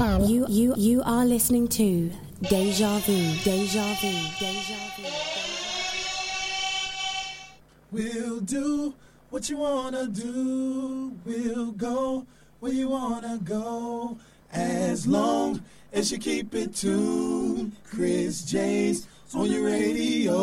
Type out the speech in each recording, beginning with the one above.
FM. You you you are listening to Deja Vu. Deja Vu. Deja Vu. We'll do what you wanna do. We'll go where you wanna go. As long as you keep it tuned, Chris James on your radio.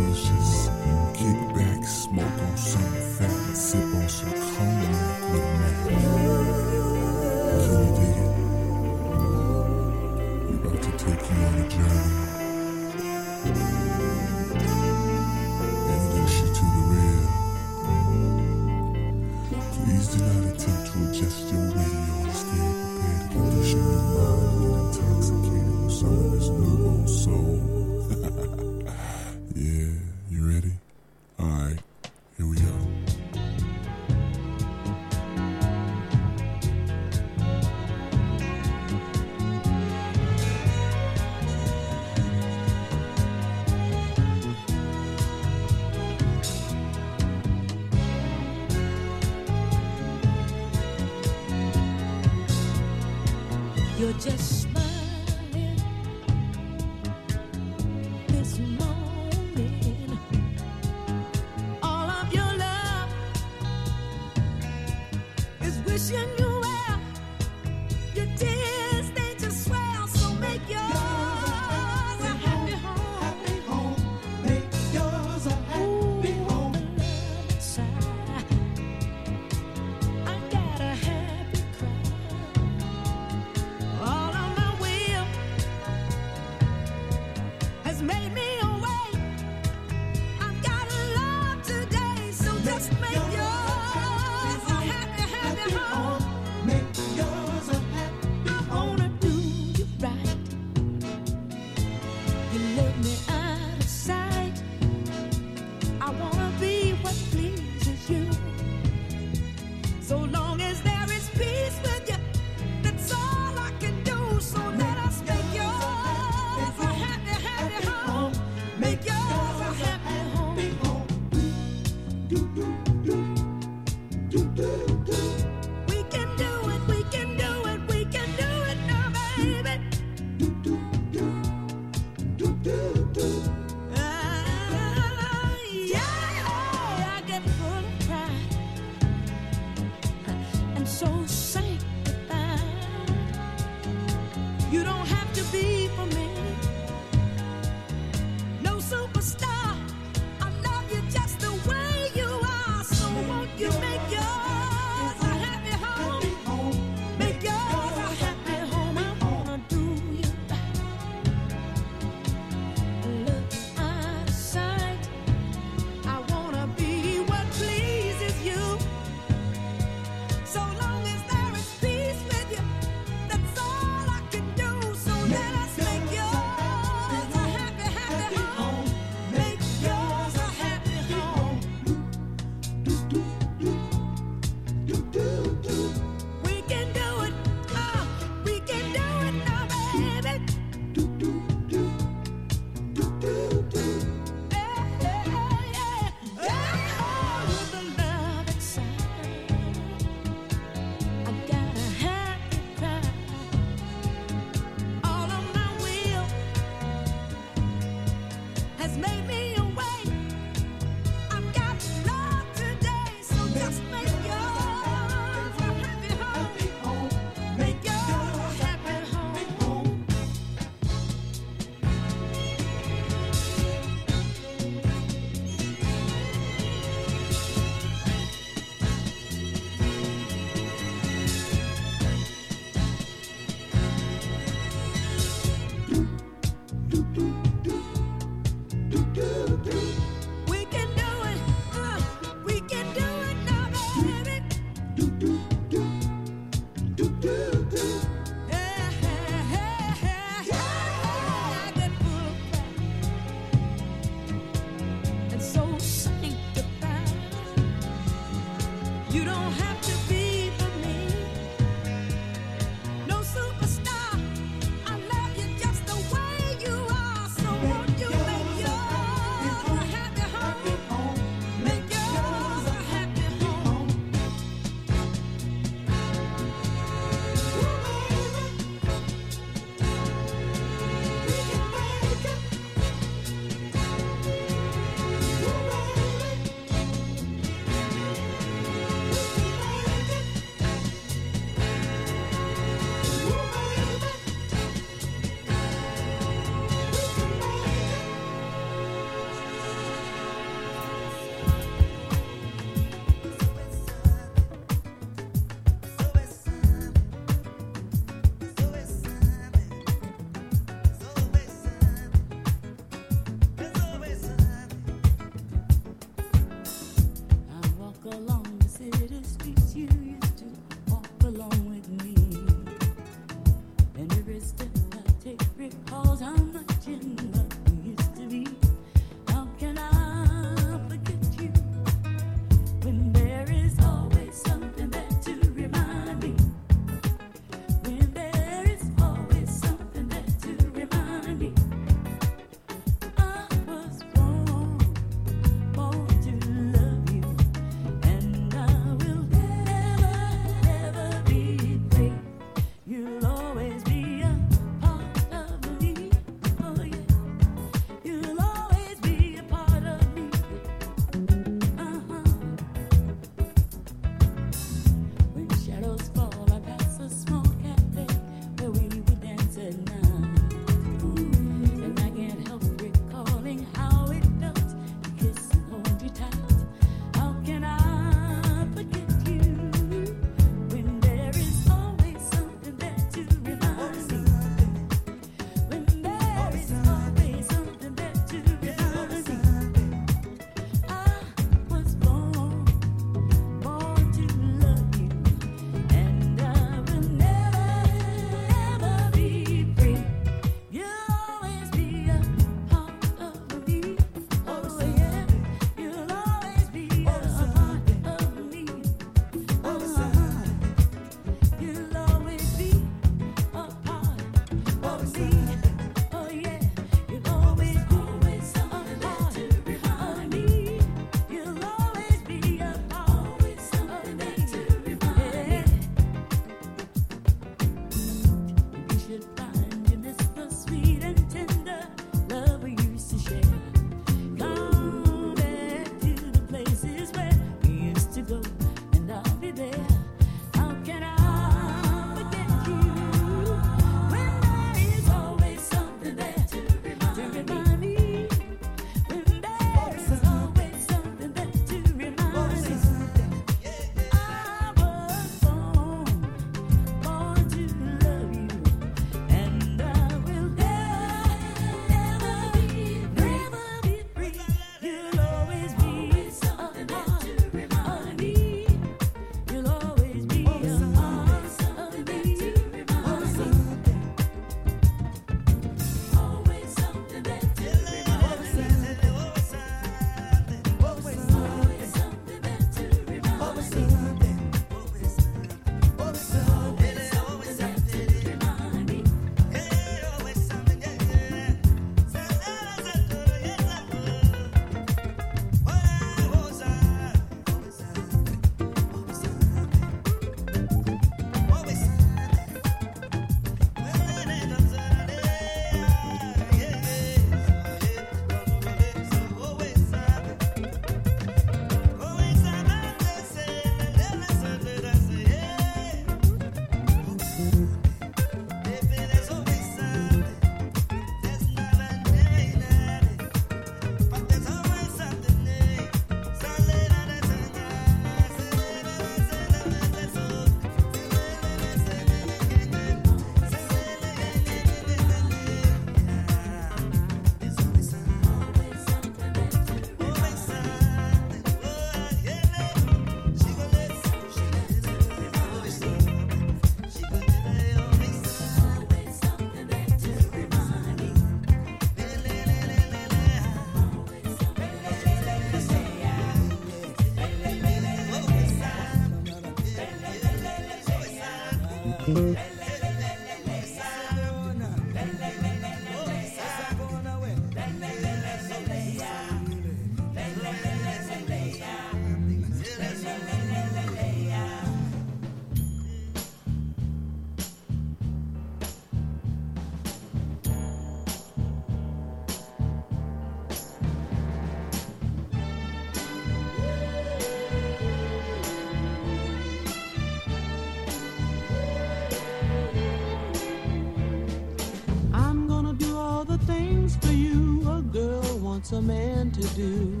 To do.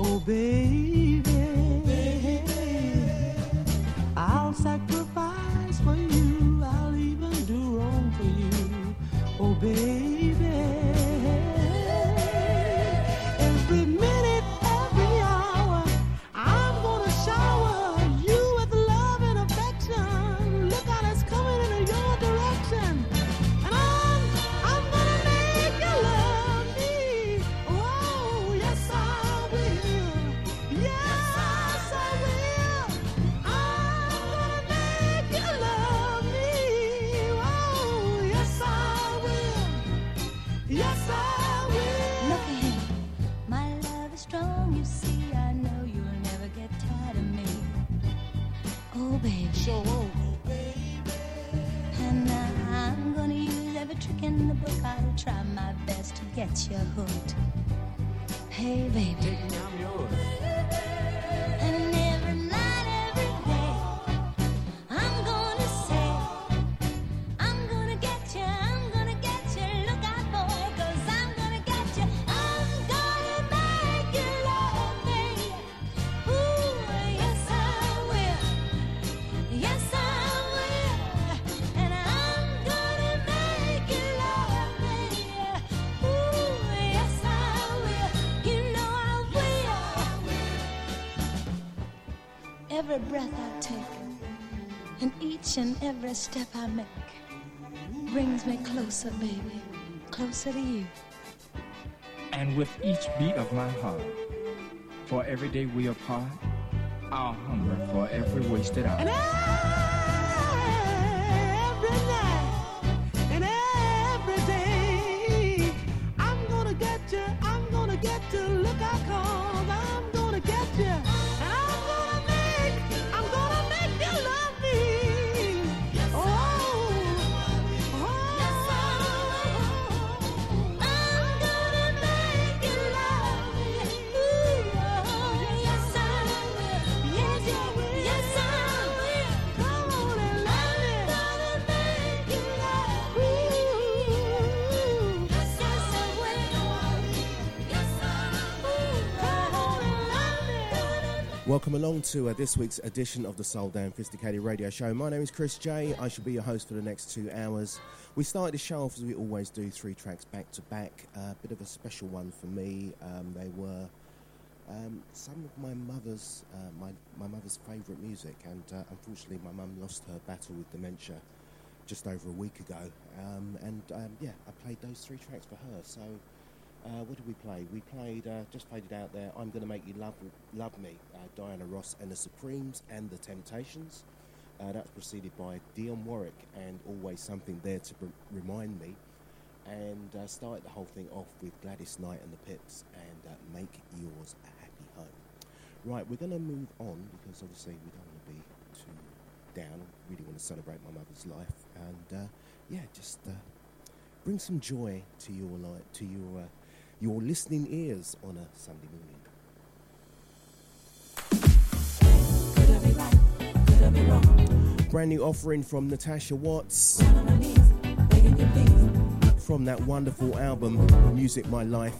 Oh, to get. Hey, baby. And every step I make brings me closer, baby, closer to you. And with each beat of my heart, for every day we apart, I'll hunger for every wasted hour. Welcome along to uh, this week's edition of the Soul Damn Sophisticated Radio Show. My name is Chris J. I shall be your host for the next two hours. We started the show off as we always do, three tracks back to back. A bit of a special one for me. Um, they were um, some of my mother's uh, my my mother's favourite music, and uh, unfortunately, my mum lost her battle with dementia just over a week ago. Um, and um, yeah, I played those three tracks for her. So. Uh, what did we play? We played, uh, just it out there, I'm Gonna Make You Love, love Me, uh, Diana Ross and the Supremes and the Temptations. Uh, that's preceded by Dionne Warwick and Always Something There to Remind Me. And uh, started the whole thing off with Gladys Knight and the Pips and uh, Make Yours a Happy Home. Right, we're going to move on because obviously we don't want to be too down. Really want to celebrate my mother's life. And yeah, just bring some joy to your life, to your your listening ears on a Sunday morning. Brand new offering from Natasha Watts from that wonderful album, Music My Life.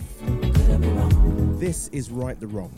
This is Right the Wrong.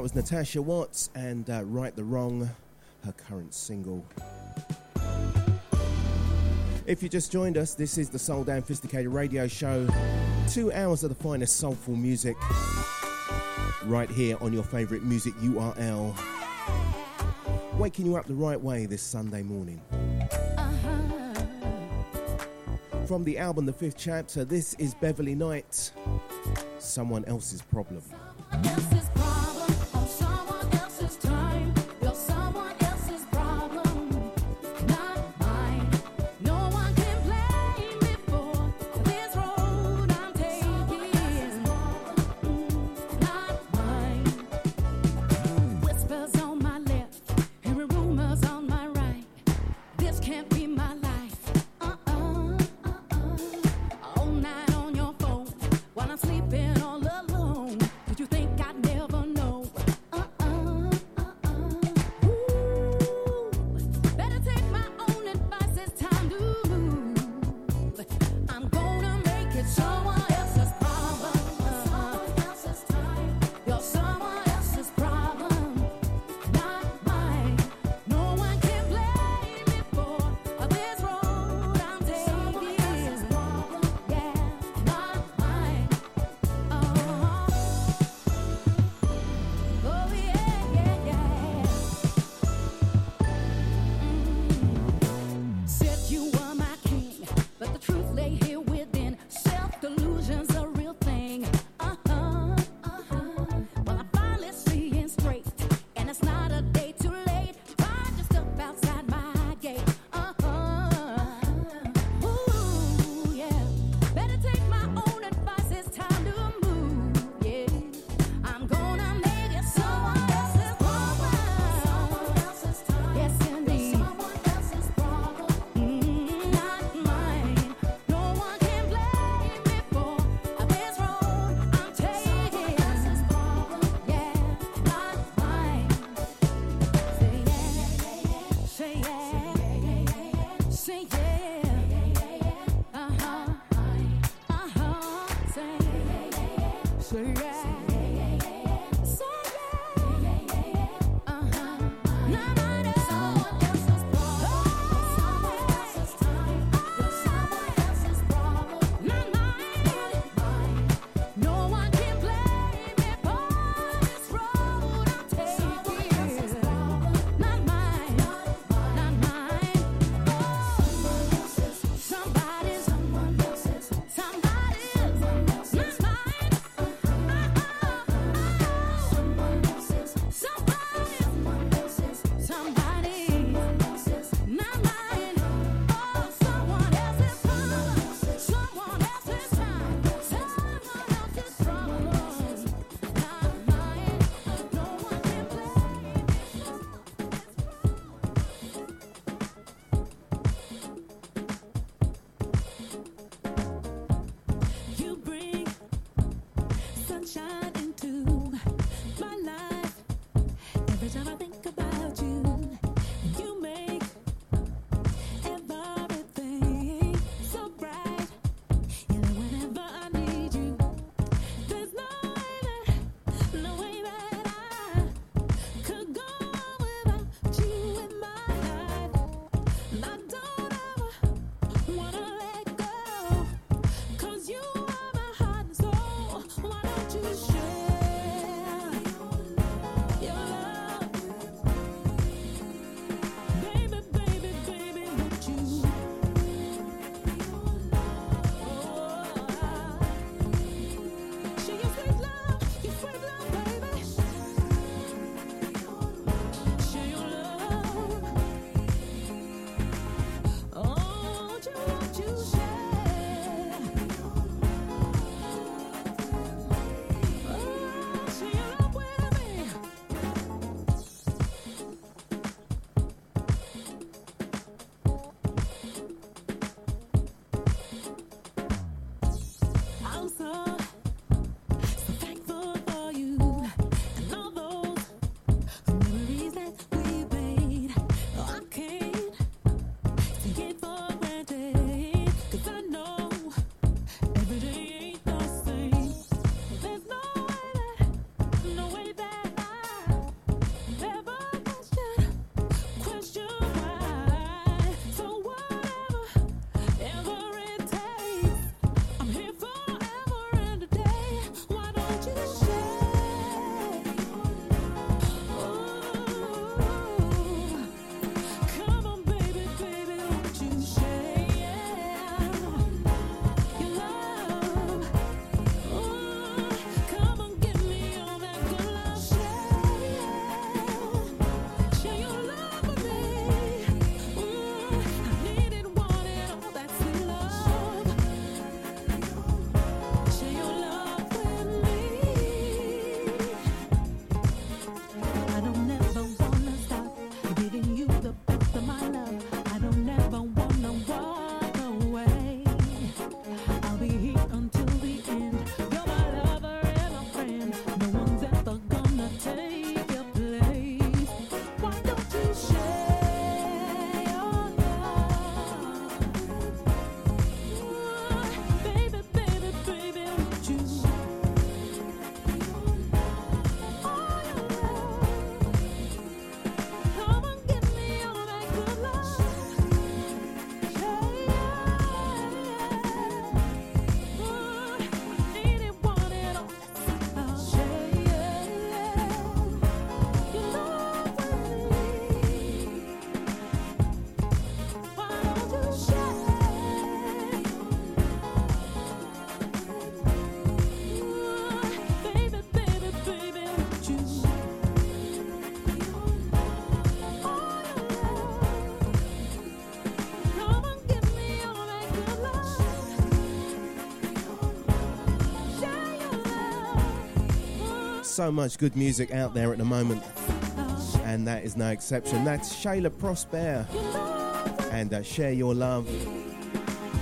that was Natasha Watts and uh, Right the Wrong, her current single. If you just joined us, this is the Soul Damn 'Phisticated Radio Show. Two hours of the finest soulful music, right here on your favourite music URL. Waking you up the right way this Sunday morning. Uh-huh. From the album The Fifth Chapter, this is Beverly Knight, Someone Else's Problem. Someone else's So much good music out there at the moment, and that is no exception. That's Shayla Prosper and uh, Share Your Love.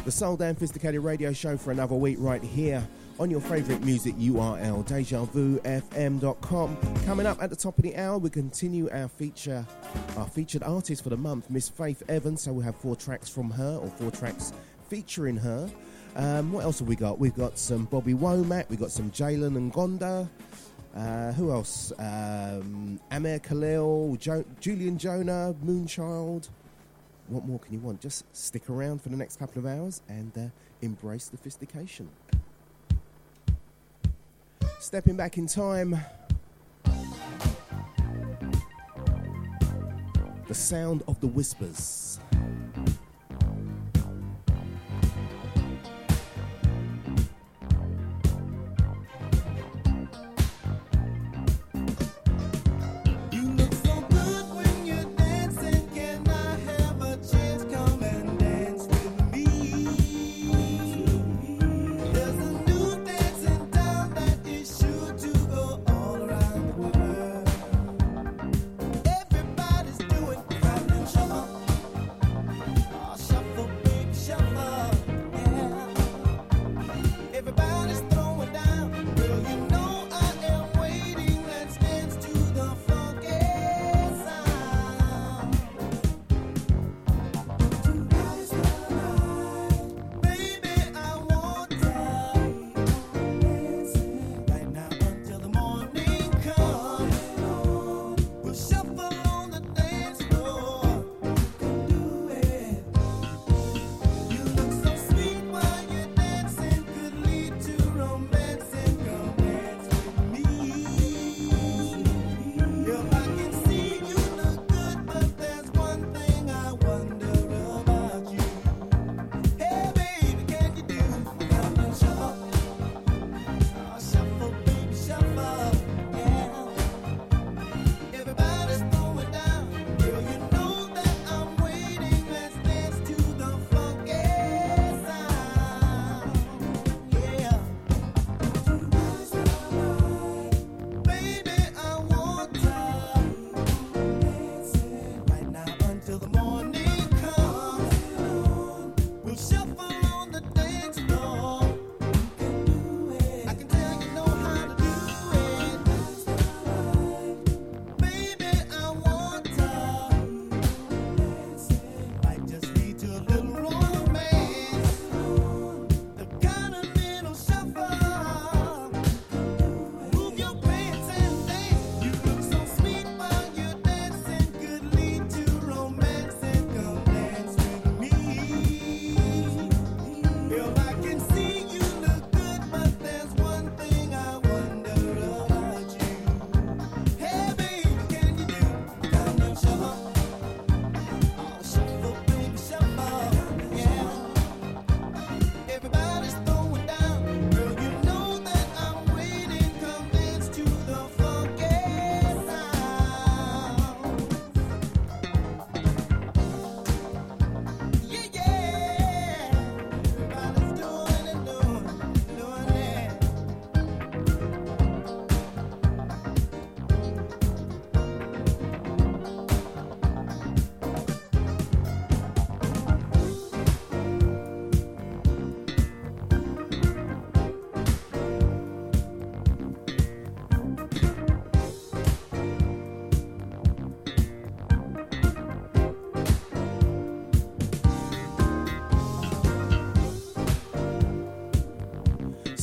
The Soul Sophisticated Radio Show for another week right here on your favourite music URL, DejaVuFM.com. Coming up at the top of the hour, we continue our feature, our featured artist for the month, Miss Faith Evans. So we have four tracks from her, or four tracks featuring her. Um, what else have we got? We've got some Bobby Womack, we've got some Jalen Ngonda. Uh, who else? Um, Amar Khalil, jo- Julian Jonah, Moonchild. What more can you want? Just stick around for the next couple of hours and uh, embrace sophistication. Stepping back in time. The sound of the whispers.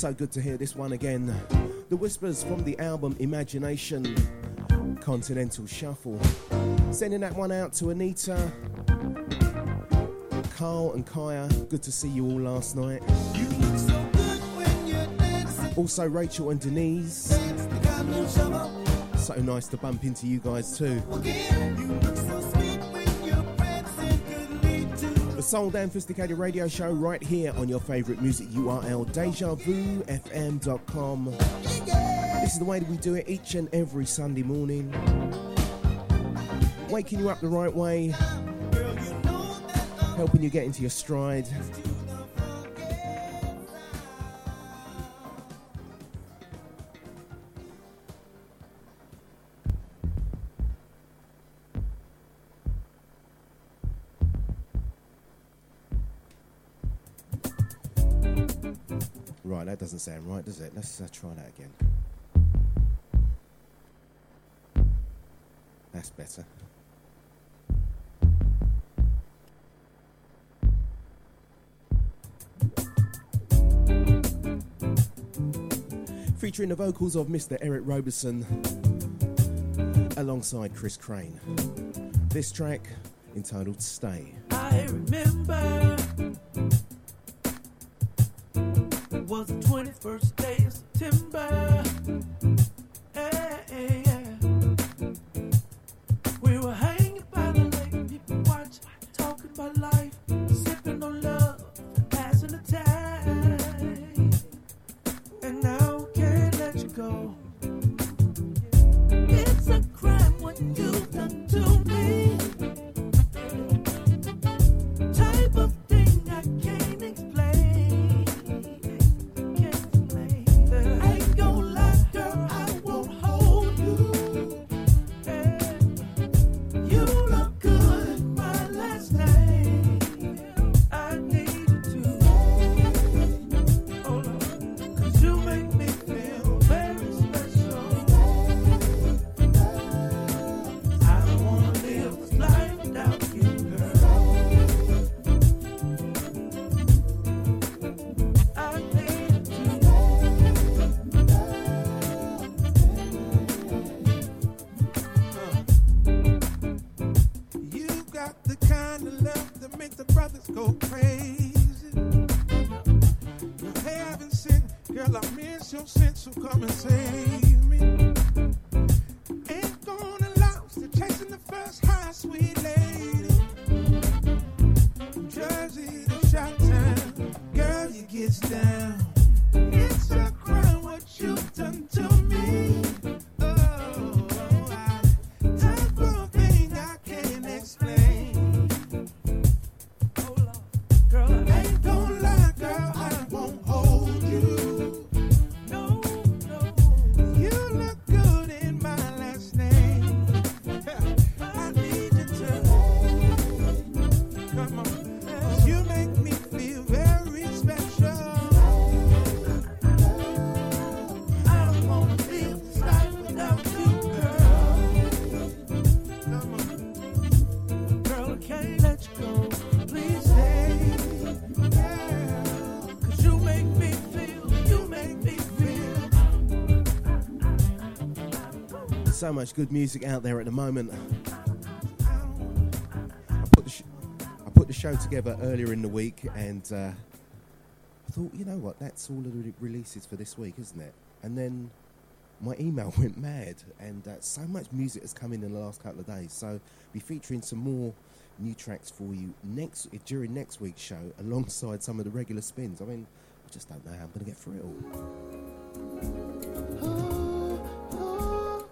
So good to hear this one again. The whispers from the album Imagination Continental Shuffle. Sending that one out to Anita, Carl, and Kaya. Good to see you all last night. So. Also, Rachel and Denise. So nice to bump into you guys too. Again, you Damn Sophisticated Radio Show right here on your favourite music URL, DejaVuFM.com. This is the way that we do it each and every Sunday morning. Waking you up the right way, helping you get into your stride. Sound right, does it? Let's uh, try that again. That's better. Featuring the vocals of Mr. Eric Roberson alongside Chris Crane. This track entitled Stay. I remember was the 21st day of September. So much good music out there at the moment. I put the, sh- I put the show together earlier in the week and uh, I thought, you know what, that's all of the re- releases for this week, isn't it? And then my email went mad and uh, so much music has come in in the last couple of days. So be featuring some more new tracks for you next during next week's show alongside some of the regular spins. I mean, I just don't know how I'm going to get through it all.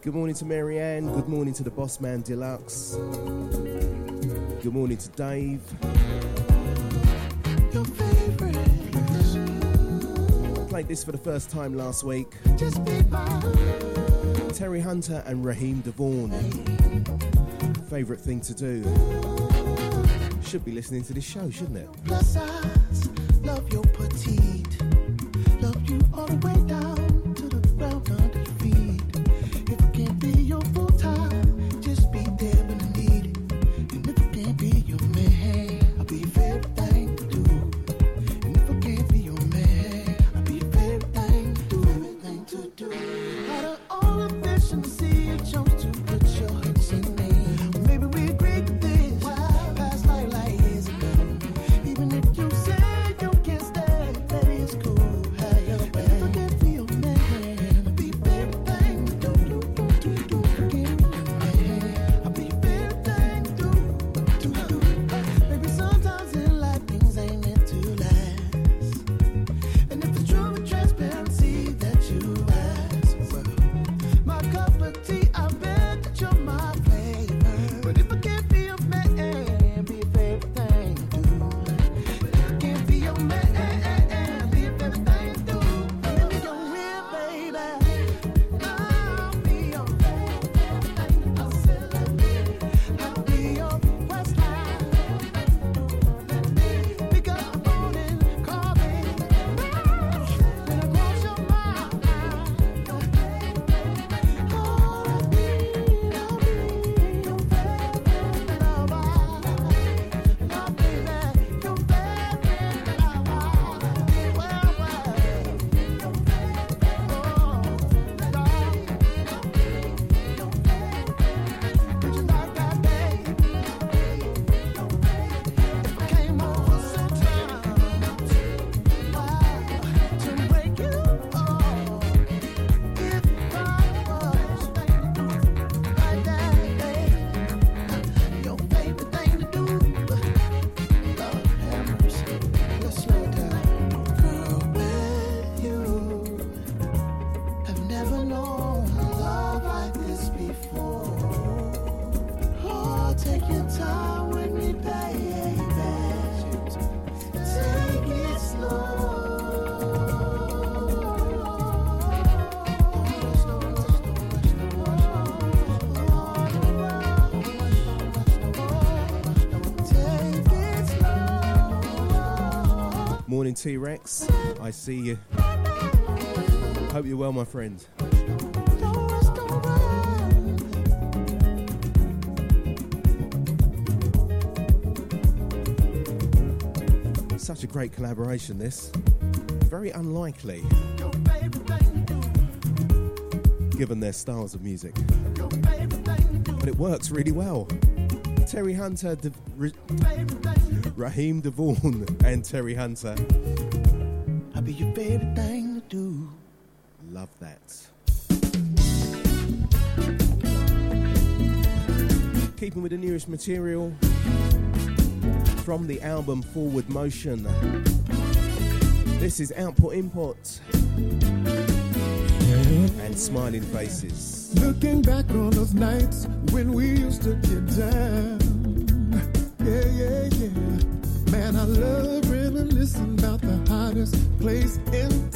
Good morning to Marianne. Good morning to the Boss Man Deluxe. Good morning to Dave. Your favorite. Played this for the first time last week. Just be. Terry Hunter and Raheem DeVaughn. Favourite thing to do. Should be listening to this show, shouldn't it? Plus size, love your petite. Love you all the way down morning, T Rex. I see you. Hope you're well, my friend. Such a great collaboration, this. Very unlikely, given their styles of music. But it works really well. Terry Hunter, De- Raheem DeVaughn, and Terry Hunter thing to do. Love that. Keeping with the newest material from the album Forward Motion. This is Output Input and Smiling Faces. Looking back on those nights when we used to get down. Yeah, yeah, yeah. Man, I love reminiscing finest place in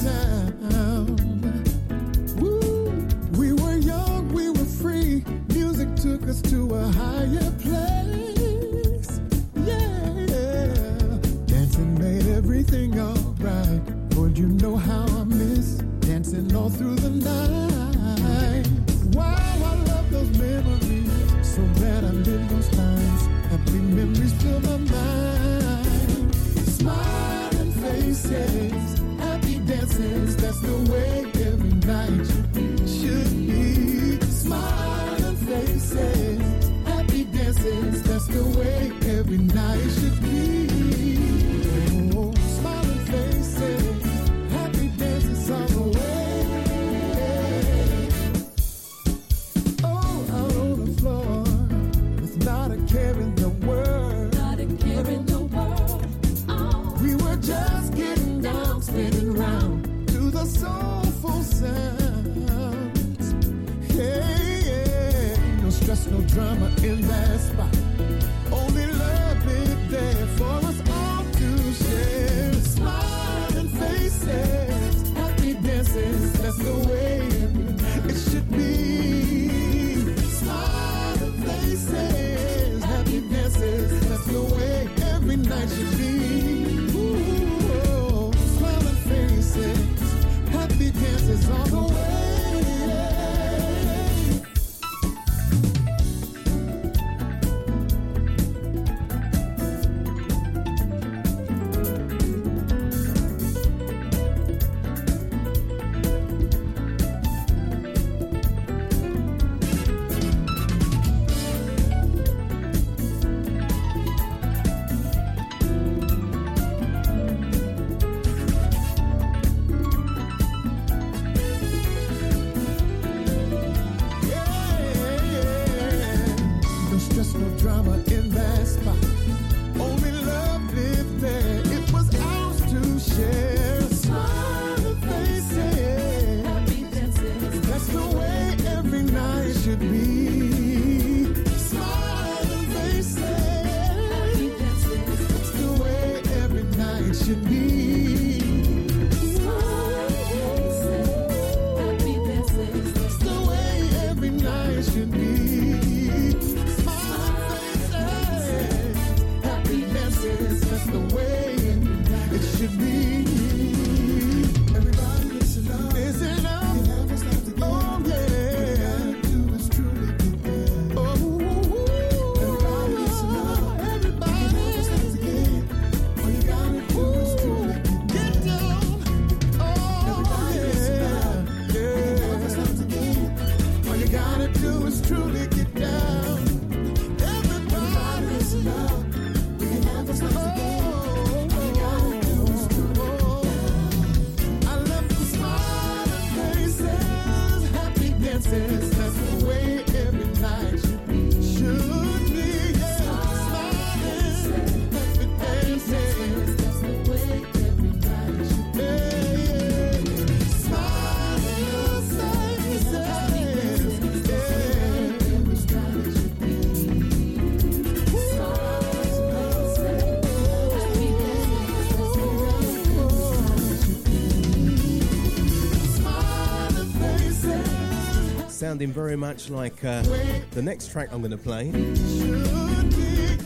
sounding very much like uh, the next track I'm going to play.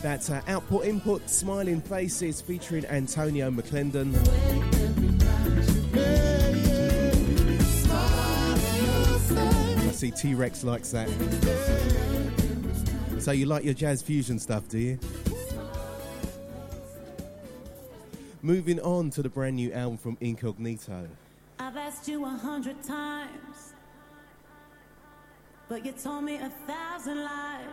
That's uh, Output Input Smiling Faces featuring Antonio McClendon. I see T Rex likes that. So, you like your jazz fusion stuff, do you? Moving on to the brand new album from Incognito. I've asked you a hundred but you told me a thousand lies.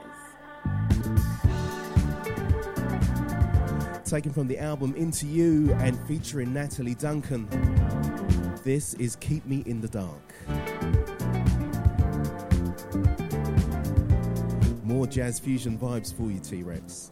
Taken from the album Into You and featuring Natalie Duncan. This is Keep Me in the Dark. More jazz fusion vibes for you, T Rex.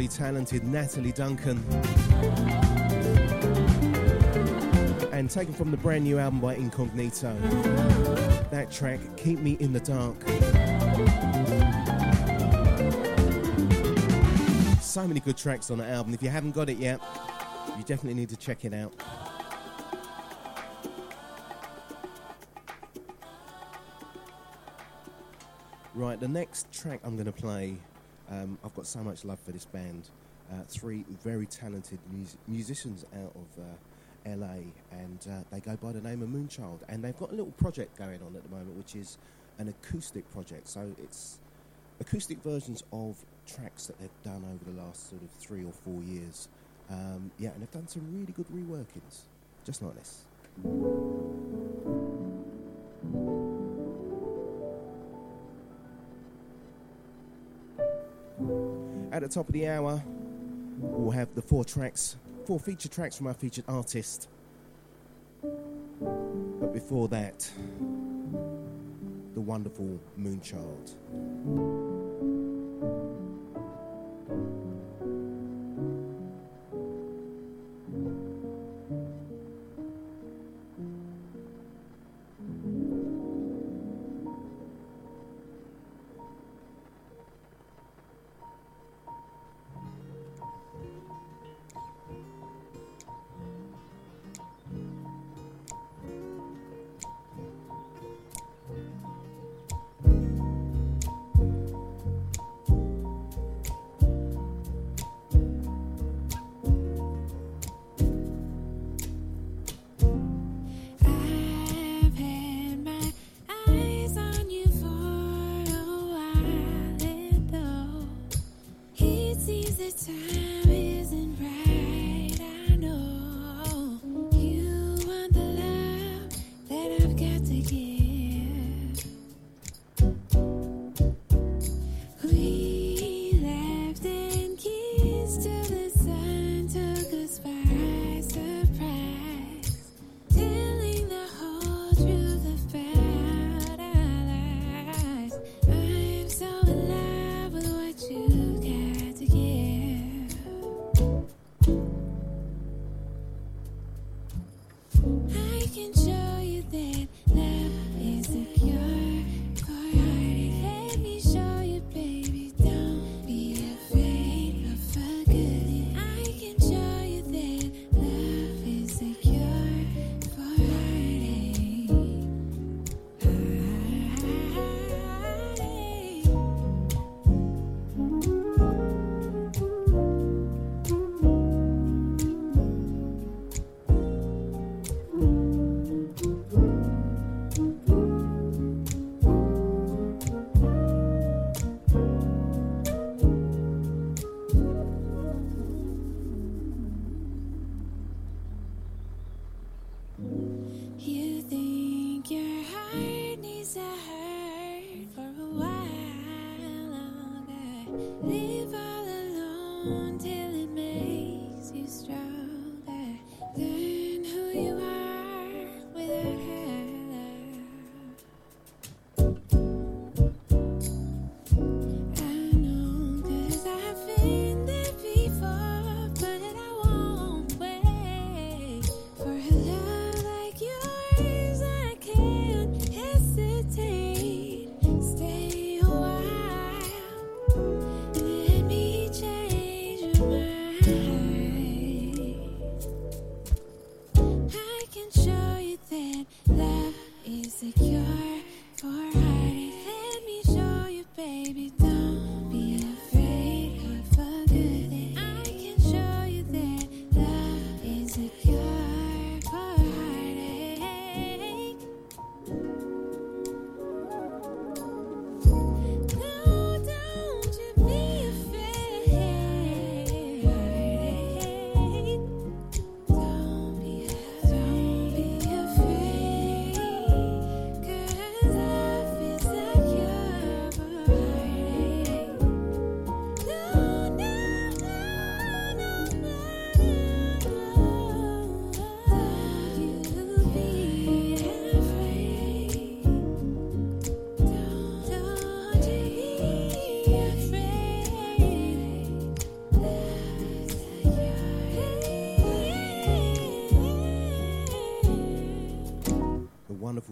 wonderfully talented Natalie Duncan. And taken from the brand new album by Incognito. That track, Keep Me in the Dark. So many good tracks on the album. If you haven't got it yet, you definitely need to check it out. Right, the next track I'm going to play um, I've got so much love for this band. Uh, three very talented mus- musicians out of uh, LA, and uh, they go by the name of Moonchild. And they've got a little project going on at the moment, which is an acoustic project. So it's acoustic versions of tracks that they've done over the last sort of three or four years. Um, yeah, and they've done some really good reworkings, just like this. At the top of the hour, we'll have the four tracks, four feature tracks from our featured artist. But before that, the wonderful Moonchild.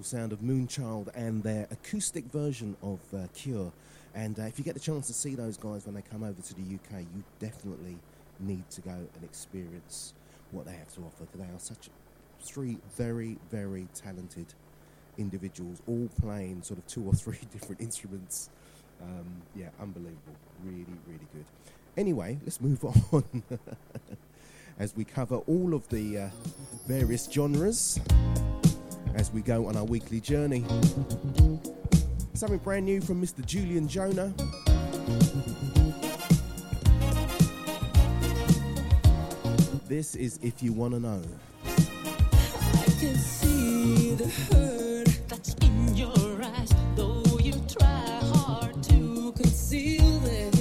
sound of Moonchild and their acoustic version of uh, Cure. And uh, if you get the chance to see those guys when they come over to the UK, you definitely need to go and experience what they have to offer because they are such three very, very talented individuals, all playing sort of two or three different instruments. Um, yeah, unbelievable. Really, really good. Anyway, let's move on as we cover all of the uh, various genres as we go on our weekly journey. Something brand new from Mr. Julian Jonah. This is If You Wanna Know. though you try hard to conceal it.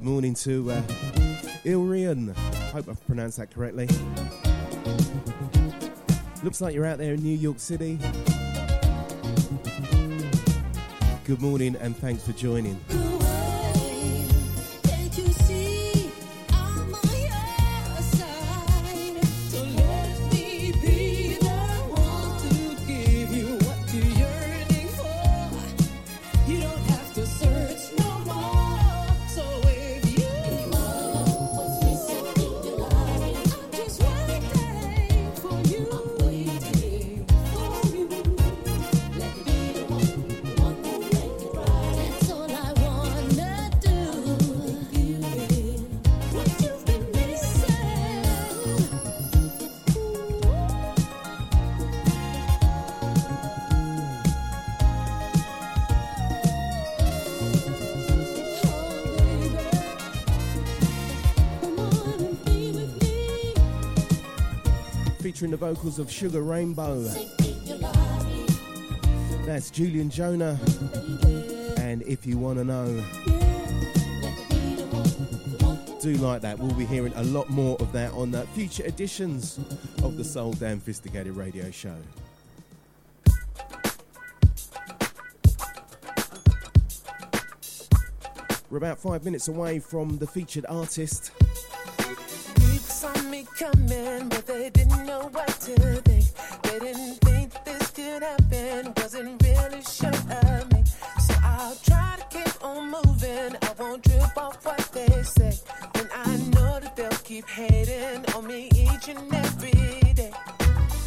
good morning to uh, Ilrian. Hope I've pronounced that correctly. Looks like you're out there in New York City. Good morning and thanks for joining. vocals of Sugar Rainbow. That's Julian Jonah. And if you want to know, do like that. We'll be hearing a lot more of that on the future editions of the Soul Damn 'Phisticated Radio Show. We're about five minutes away from the featured artist coming, but they didn't know what to think. They didn't think this could happen, wasn't really sure of me. So I'll try to keep on moving, I won't trip off what they say. Then I know that they'll keep hating on me each and every day.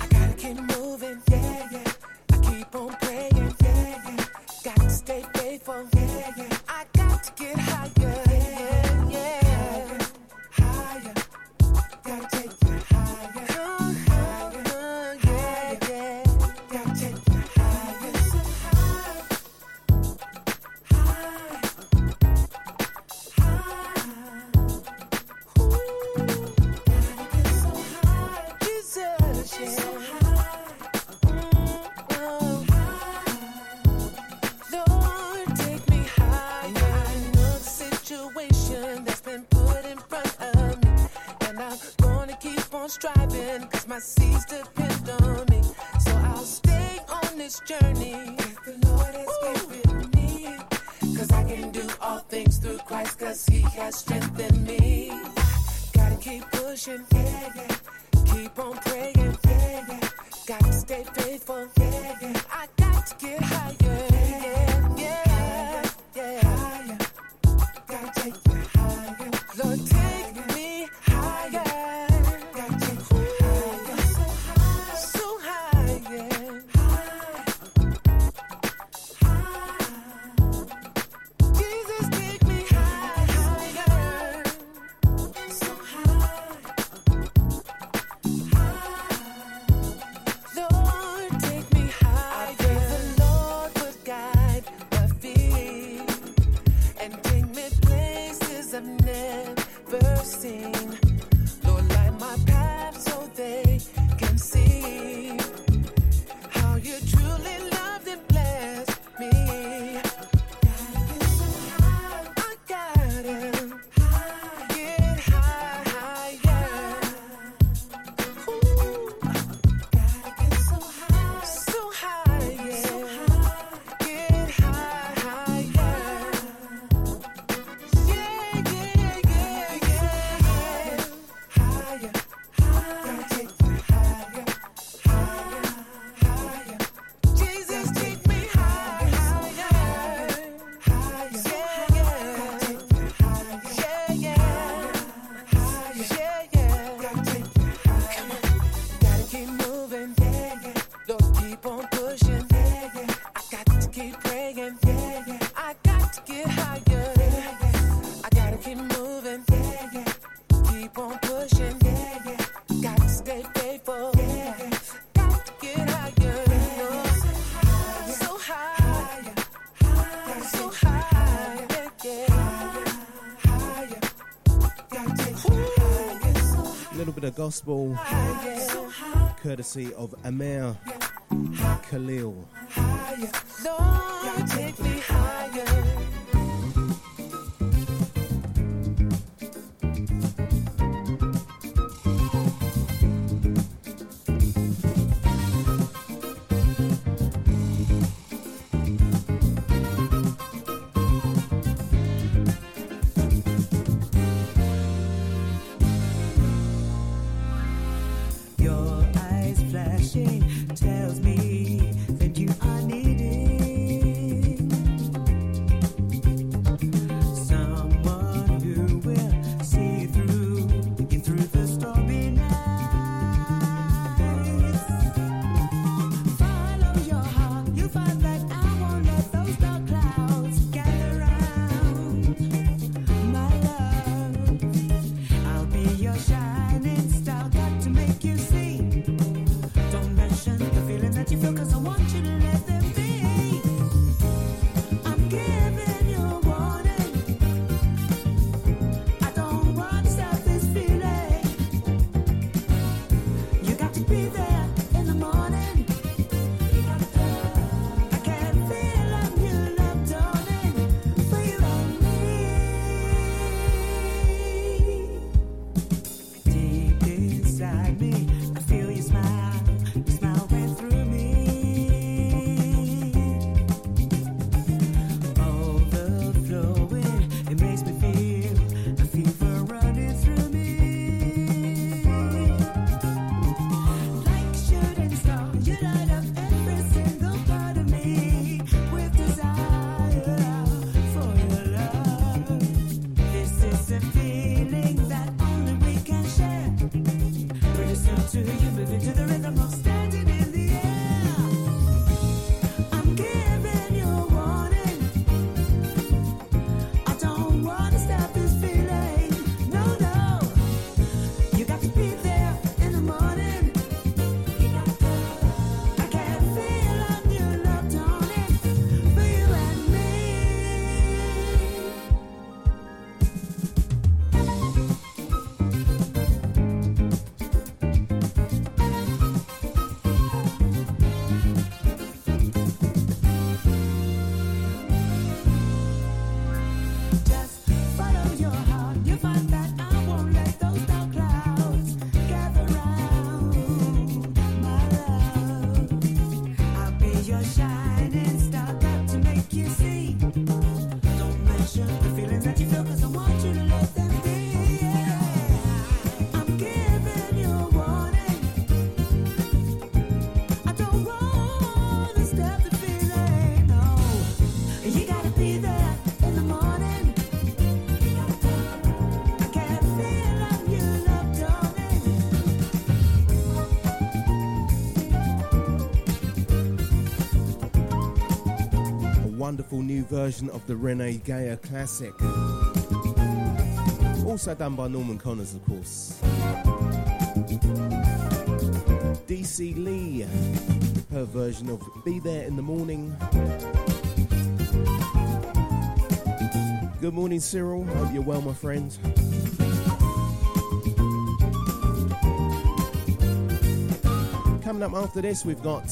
I gotta keep moving, yeah, yeah. I keep on praying, yeah, yeah. Gotta stay faithful, yeah, yeah. Gospel, courtesy of Amar Khalil. Lord, beautiful new version of the Rene Gaia classic. Also done by Norman Connors, of course. Dee C. Lee, her version of Be There in the Morning. Good morning, Cyril. Hope you're well, my friend. Coming up after this, we've got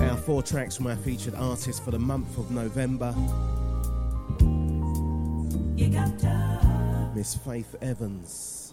now, four tracks from our featured artist for the month of November. Miss Faith Evans.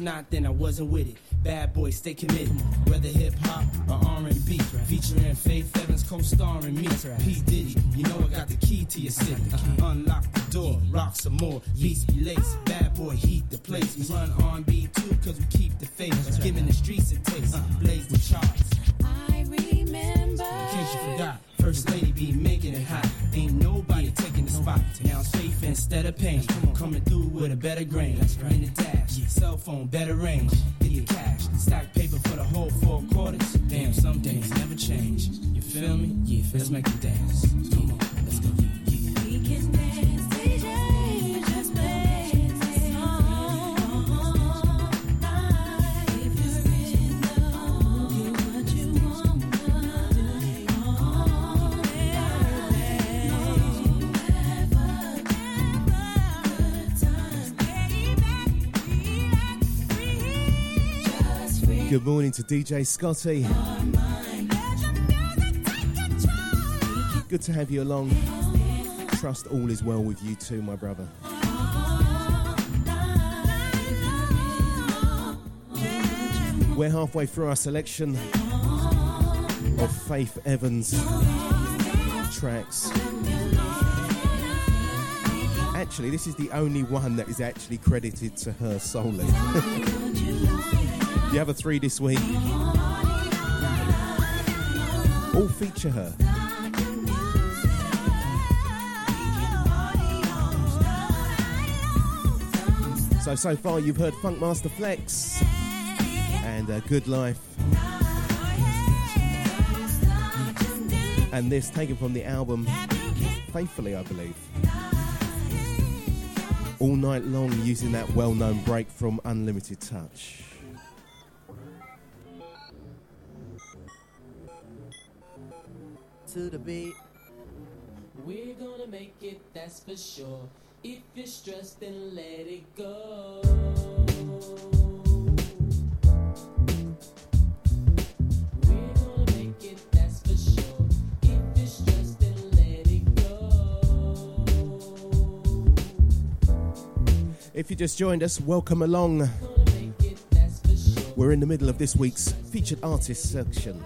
not, then I wasn't with it. Bad boys, stay committed. Whether hip hop or R&B, featuring Faith Evans co-starring me. P Diddy, you know I got the key to your city. Uh-huh. Unlock the door, rock some more. Beats listening to DJ Scotty. Good to have you along. Trust all is well with you too, my brother. We're halfway through our selection of Faith Evans tracks. Actually, this is the only one that is actually credited to her solely. The other three this week all feature her. So, so far you've heard Funkmaster Flex and uh, Good Life. And this taken from the album Faithfully, I believe. All night long using that well known break from Unlimited Touch. to the beat. We're gonna make it, that's for sure. If you're stressed, then let it go. If you just joined us, welcome along. We're in the middle of this week's featured artist section.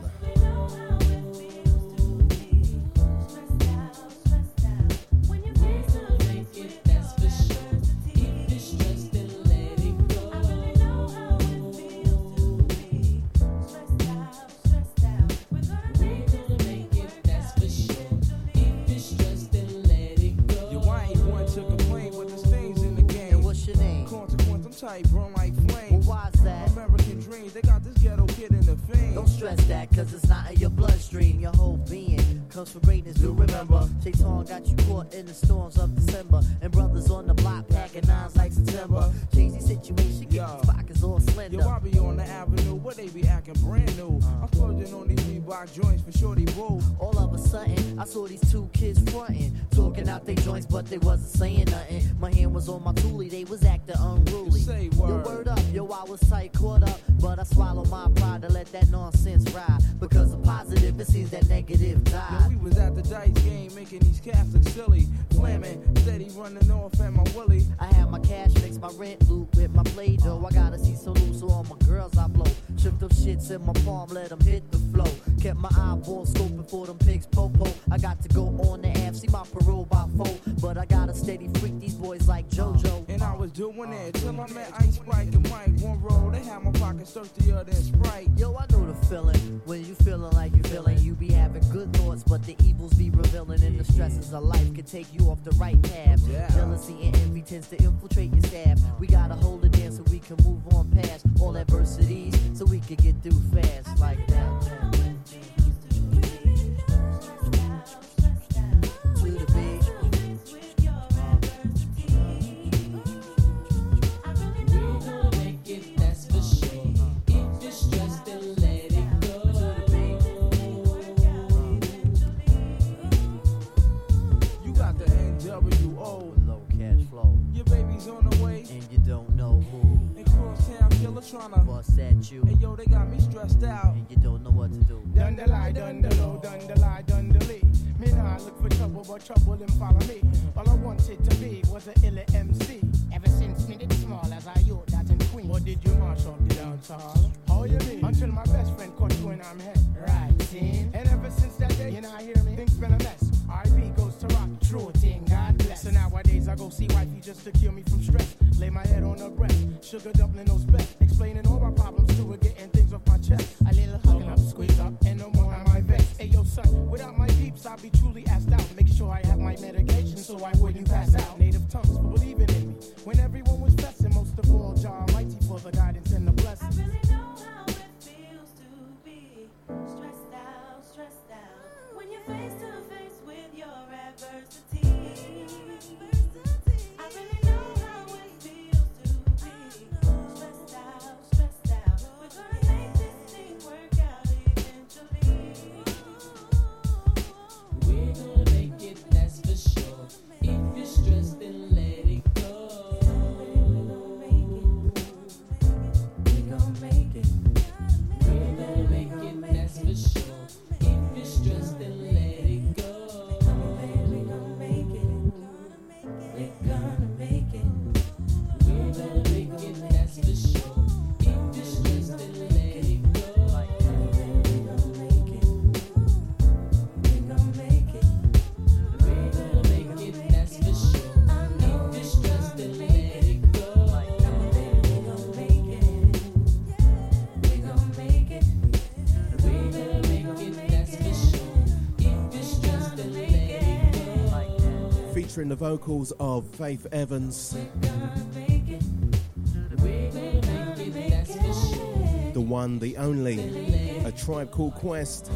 the vocals of Faith Evans. The one, the only, a tribe called Quest,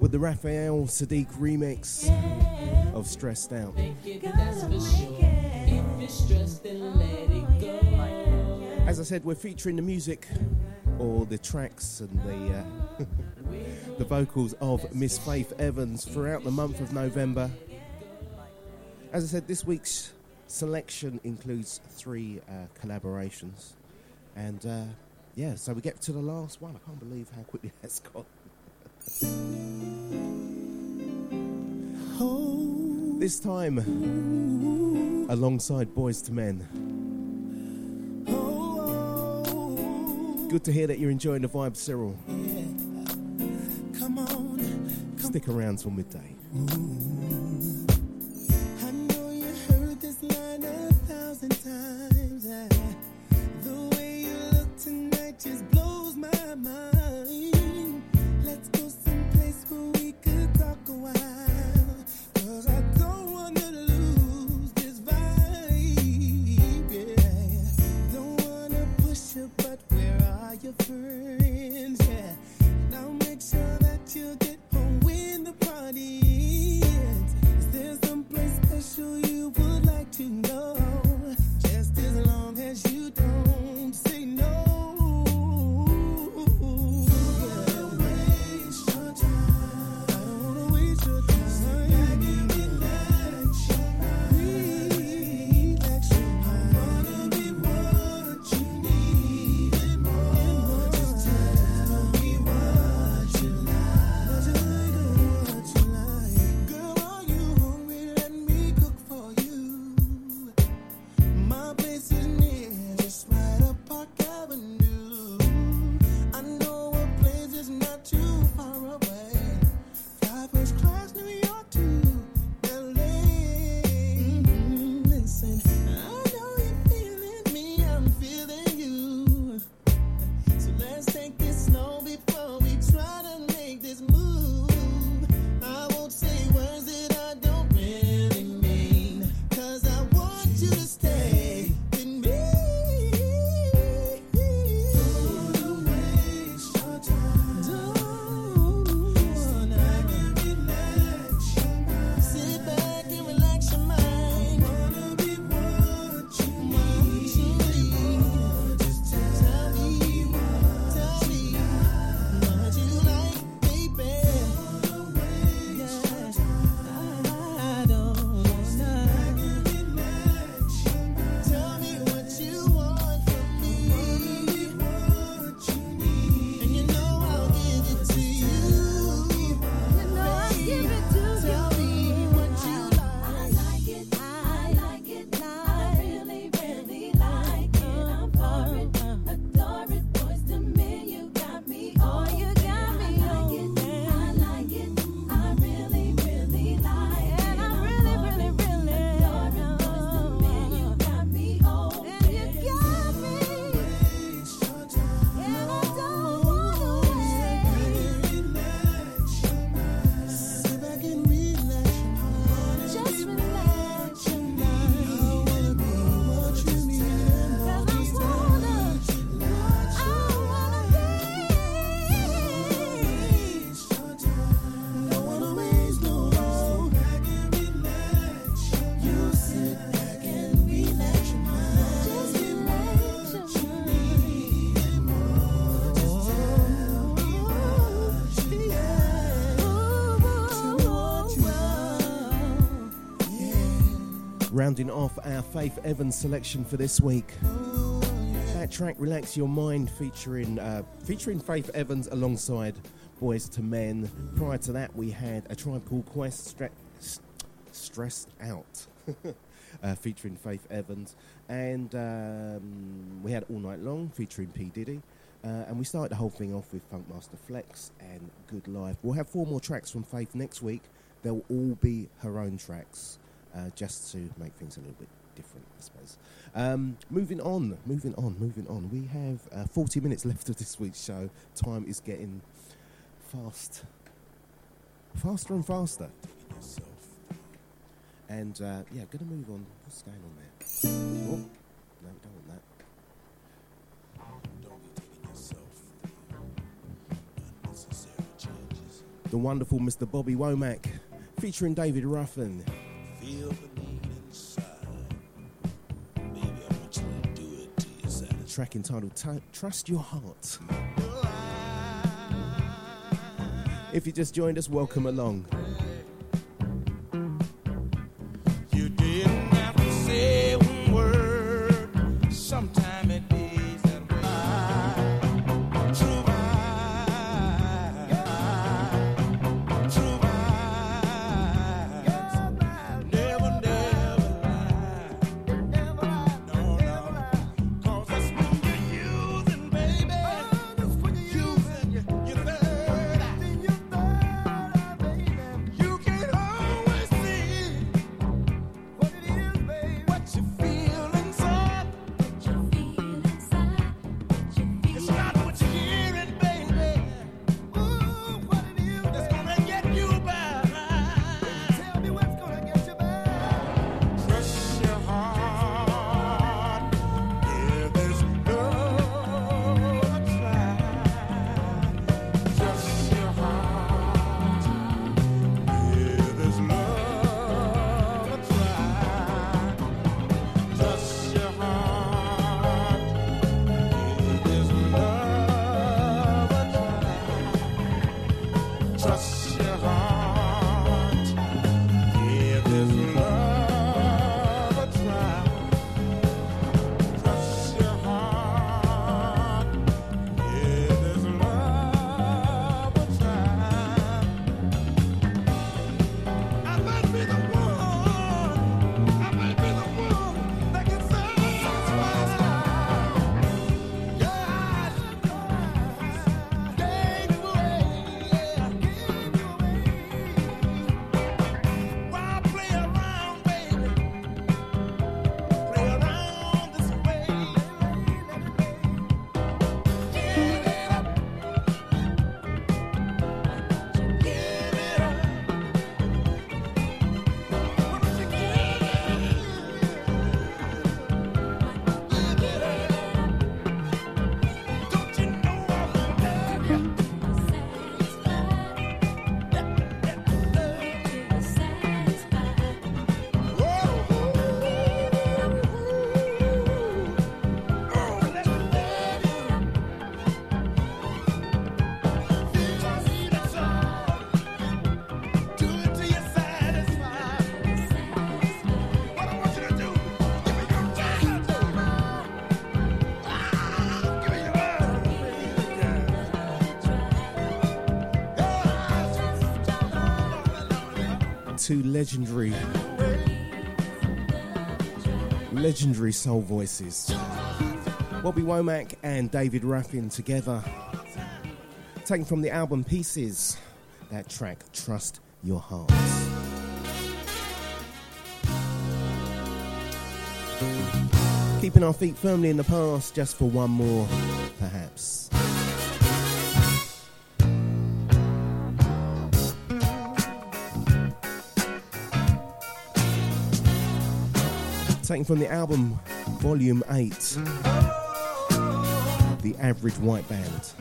with the Raphael Saadiq remix of Stressed Out. As I said, we're featuring the music or the tracks and the. Uh, the vocals of Miss Faith Evans throughout the month of November as I said, this week's selection includes three uh, collaborations. And uh, yeah, so we get to the last one. I can't believe how quickly that's gone. oh, this time, alongside Boyz II Men. Good to hear that you're enjoying the vibe, Cyril. Yeah. Come on, come Stick around till midday. Rounding off our Faith Evans selection for this week. That track, "Relax Your Mind," featuring uh, featuring Faith Evans alongside Boyz II Men. Prior to that, we had a tribe called Quest, Stre- S- "Stressed Out," uh, featuring Faith Evans, and um, we had "All Night Long" featuring P Diddy. Uh, and we started the whole thing off with Funkmaster Flex and Good Life. We'll have four more tracks from Faith next week. They'll all be her own tracks, uh, just to make things a little bit different, I suppose. Um, moving on, moving on, moving on. We have uh, 40 minutes left of this week's show. Time is getting fast, faster and faster. And uh, yeah, gonna move on. What's going on there? Oh, no, don't want that. The wonderful Mr. Bobby Womack, featuring David Ruffin. Feel the need inside. Baby, I want you to do it to yourself. track entitled Trust Your Heart. If you just joined us, welcome along. You didn't have to say legendary, legendary soul voices. Bobby Womack and David Ruffin together. Taken from the album Pieces. That track, Trust Your Heart. Keeping our feet firmly in the past just for one more, From the album Volume 8, The Average White Band.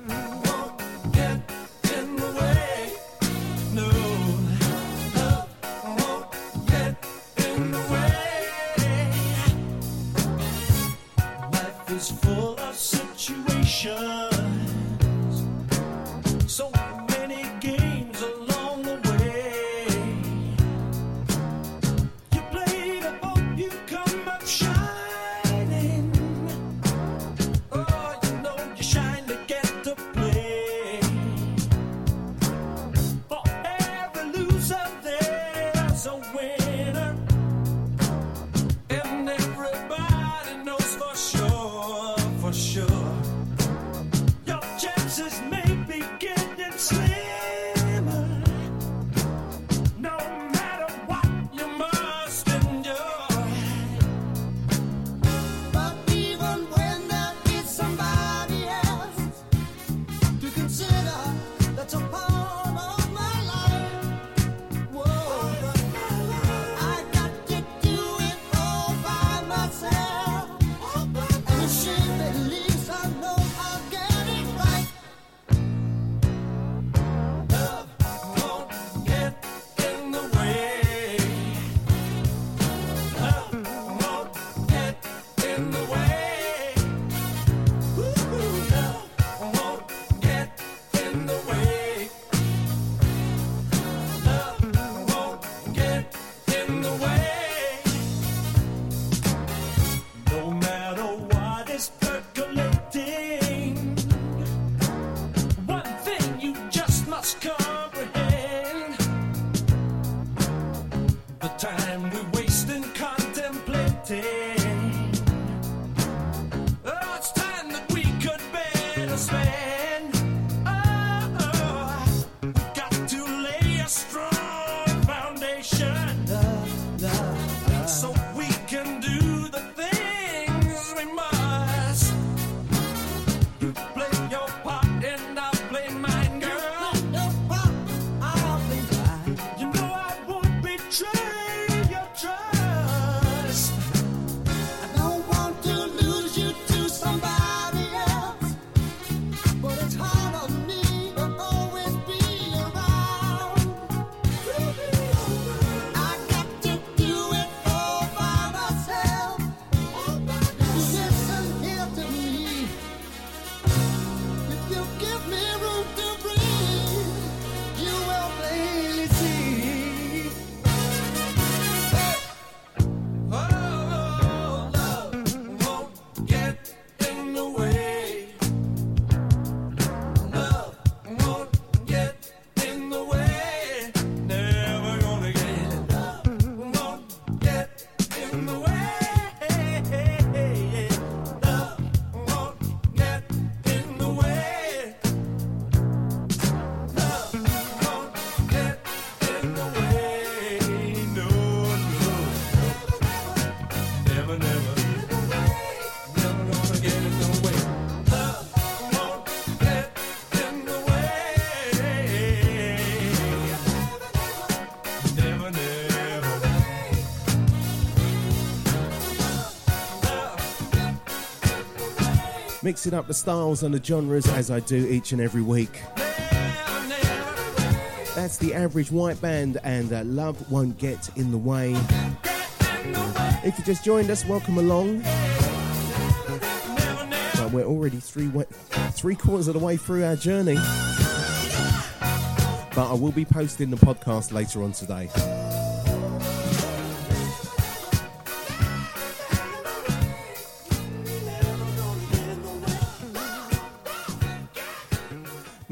Mixing up the styles and the genres as I do each and every week. That's the average white band, and uh, Love Won't Get in the Way. If you just joined us, welcome along. But we're already three three quarters of the way through our journey. But I will be posting the podcast later on today.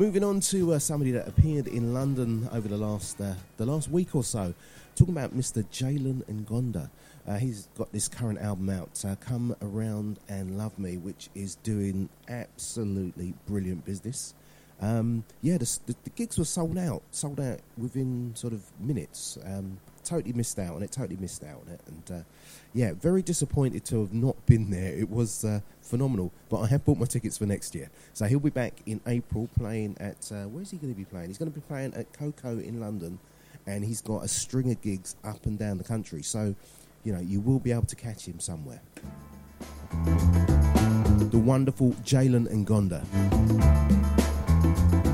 Moving on to uh, somebody that appeared in London over the last uh, the last week or so, talking about Mr. Jalen Ngonda. Uh, he's got this current album out, uh, "Come Around and Love Me," which is doing absolutely brilliant business. Um, yeah, the, the, the gigs were sold out, sold out within sort of minutes. Um, totally missed out on it. Totally missed out on it, and uh, yeah, very disappointed to have not been there. It was uh, phenomenal, but I have bought my tickets for next year. So he'll be back in April playing at uh, where's he going to be playing? He's going to be playing at KOKO in London, and he's got a string of gigs up and down the country. So you know you will be able to catch him somewhere. The wonderful Jalen Ngonda. Please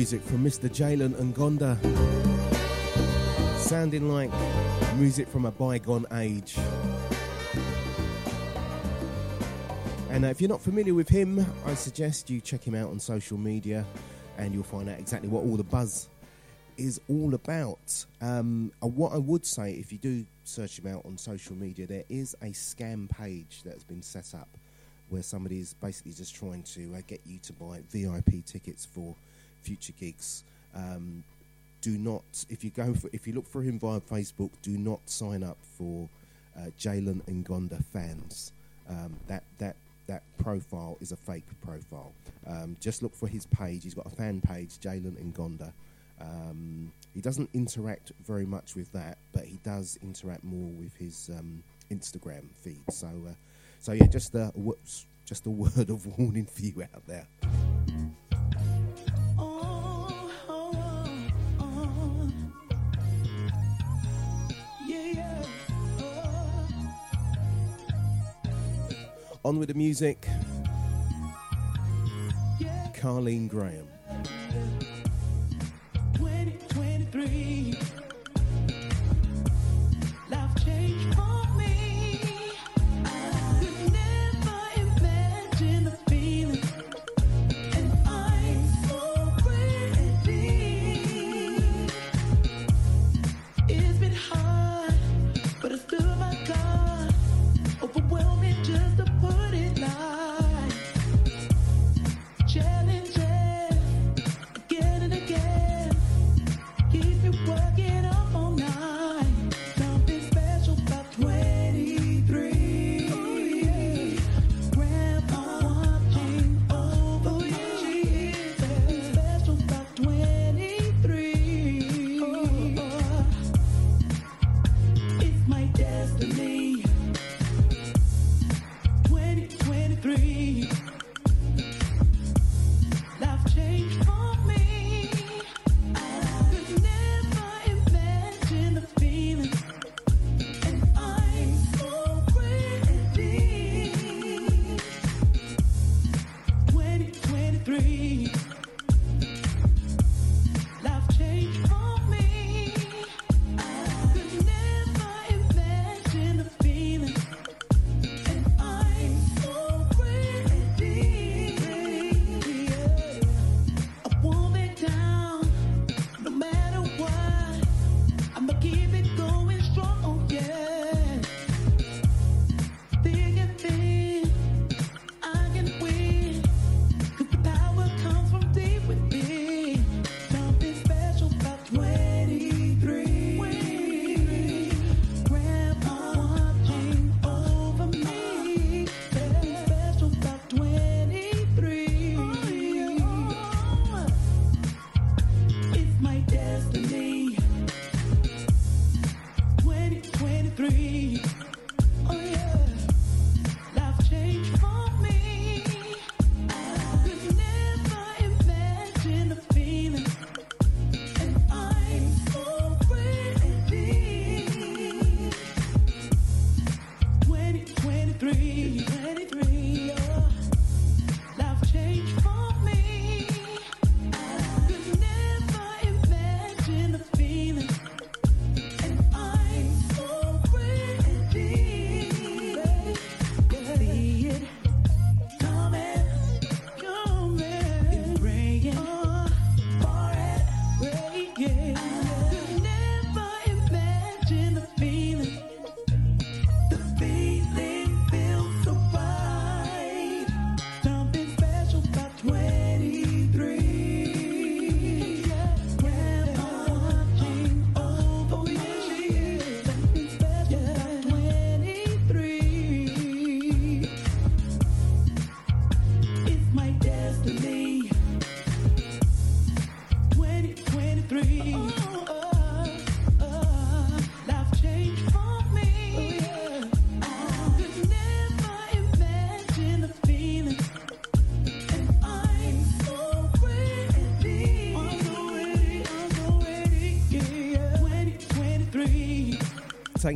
music from Mr. Jalen Ngonda. Sounding like music from a bygone age. And uh, if you're not familiar with him, I suggest you check him out on social media and you'll find out exactly what all the buzz is all about. Um, uh, what I would say, if you do search him out on social media, there is a scam page that has been set up where somebody is basically just trying to uh, get you to buy VIP tickets for future gigs. Um, do not, if you go for, if you look for him via Facebook, do not sign up for uh, Jalen Ngonda fans. Um, that that that profile is a fake profile. Um, just look for his page. He's got a fan page, Jalen Ngonda. Um, he doesn't interact very much with that, but he does interact more with his um, Instagram feed. So, uh, so yeah, just uh, whoops, Just a word of warning for you out there. On with the music. Carlene Graham. 2023. Life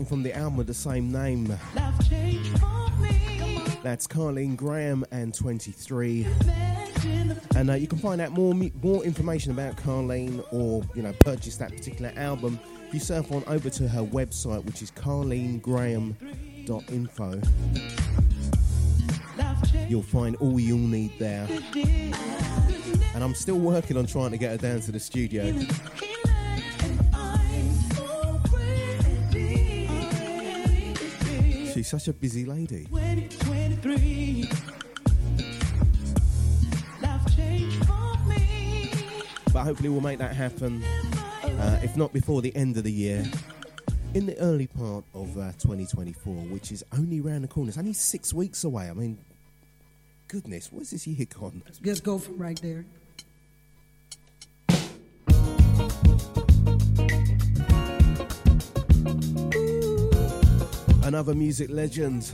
From the album with the same name. Life changed for me. That's Carlene Graham and 23. And uh, you can find out more more information about Carlene or you know purchase that particular album. If you surf on over to her website, which is carlenegraham.info, you'll find all you'll need there. And I'm still working on trying to get her down to the studio. She's such a busy lady. 2023. Life for me. But hopefully we'll make that happen. Uh, if not before the end of the year, in the early part of uh, 2024, which is only round the corner. It's only six weeks away. I mean, goodness, what's this year gone? Just go from right there. Another music legend.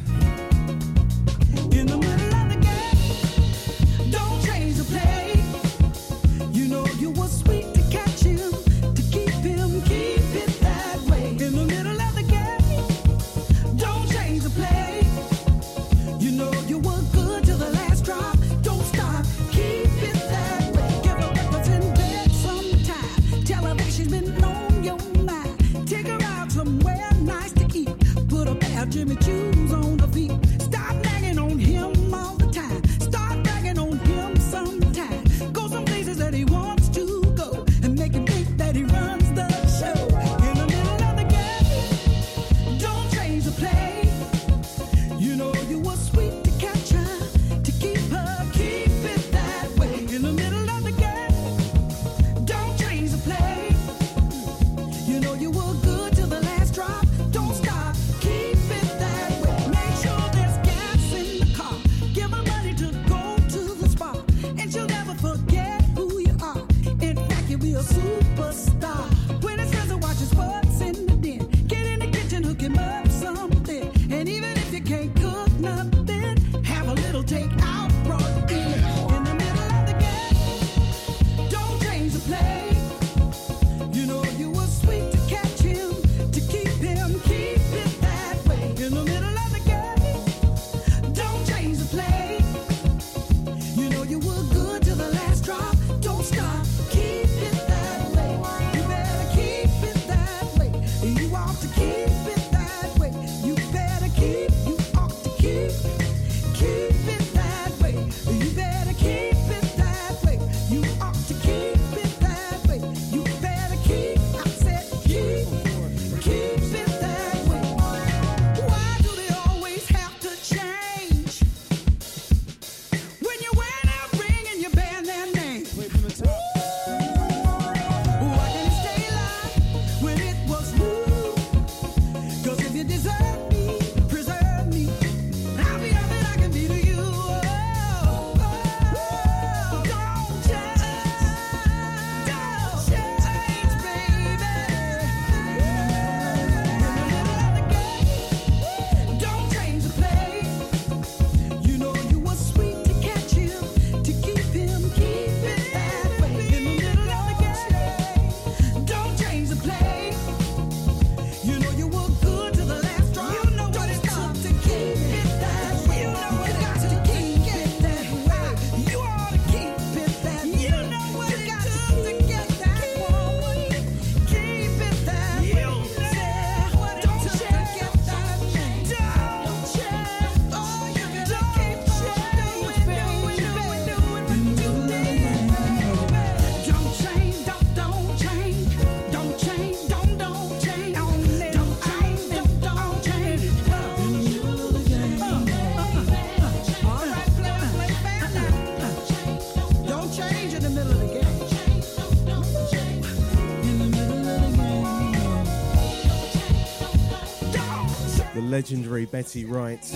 Legendary Betty Wright.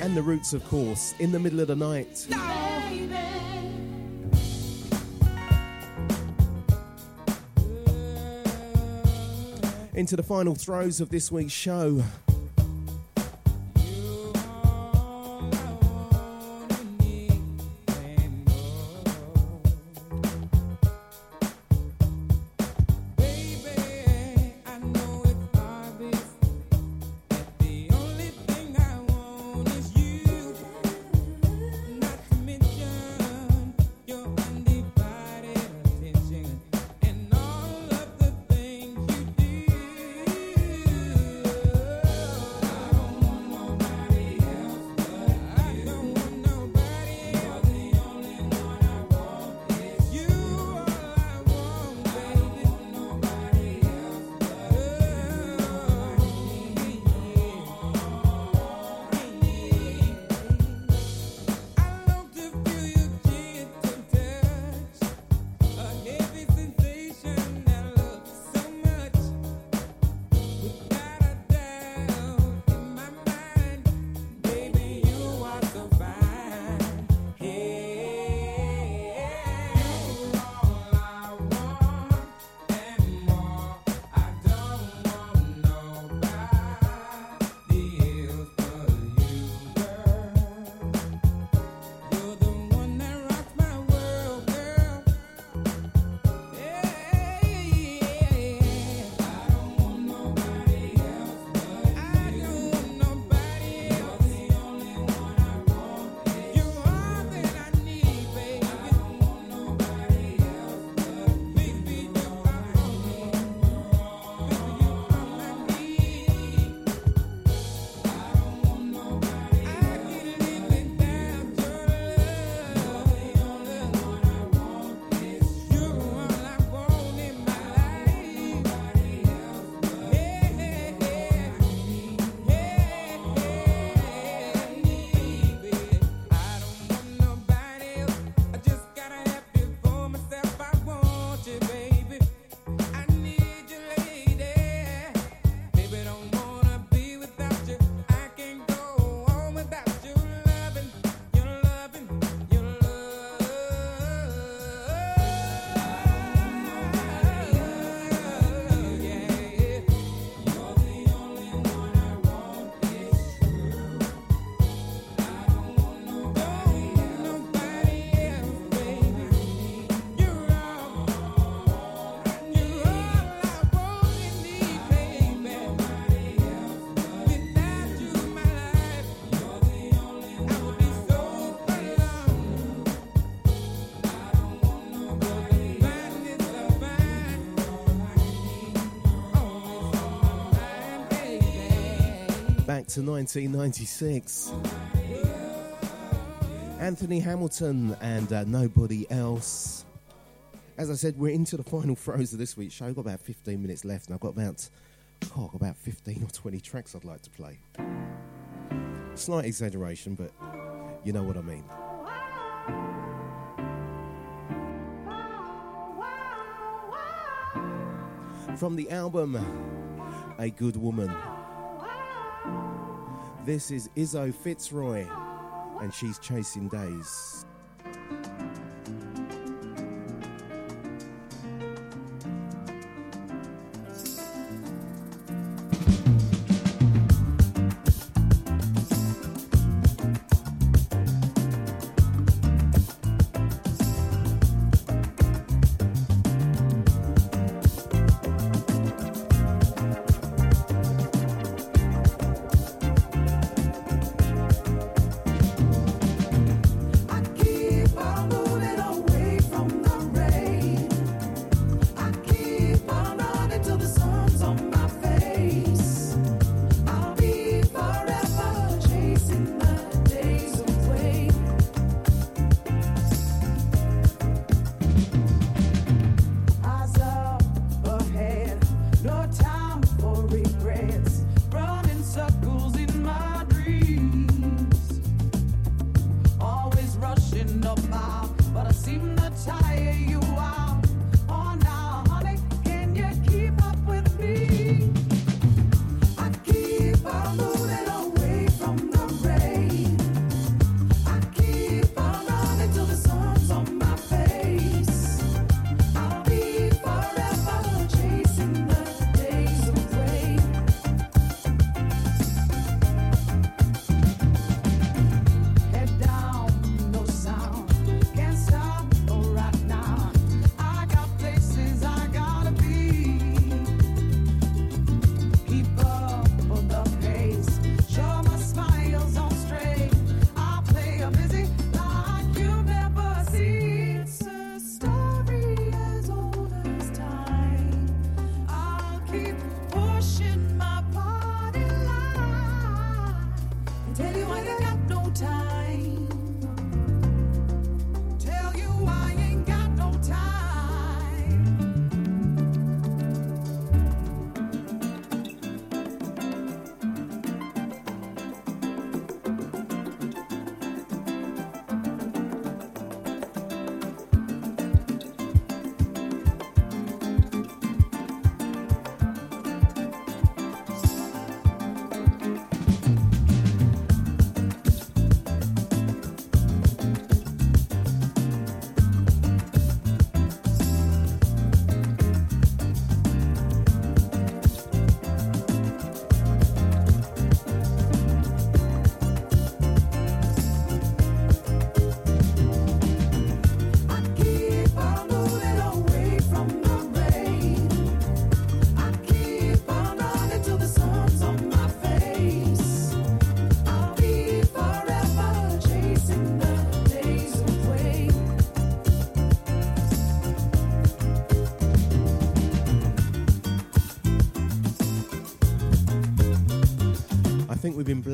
And the Roots, of course, in the middle of the night. Into the final throes of this week's show. To 1996. Anthony Hamilton and uh, nobody else. As I said, we're into the final throes of this week's show. I've got about 15 minutes left, and I've got about, oh, about 15 or 20 tracks I'd like to play. Slight exaggeration, but you know what I mean. From the album A Good Woman. This is Izo FitzRoy, and she's chasing days.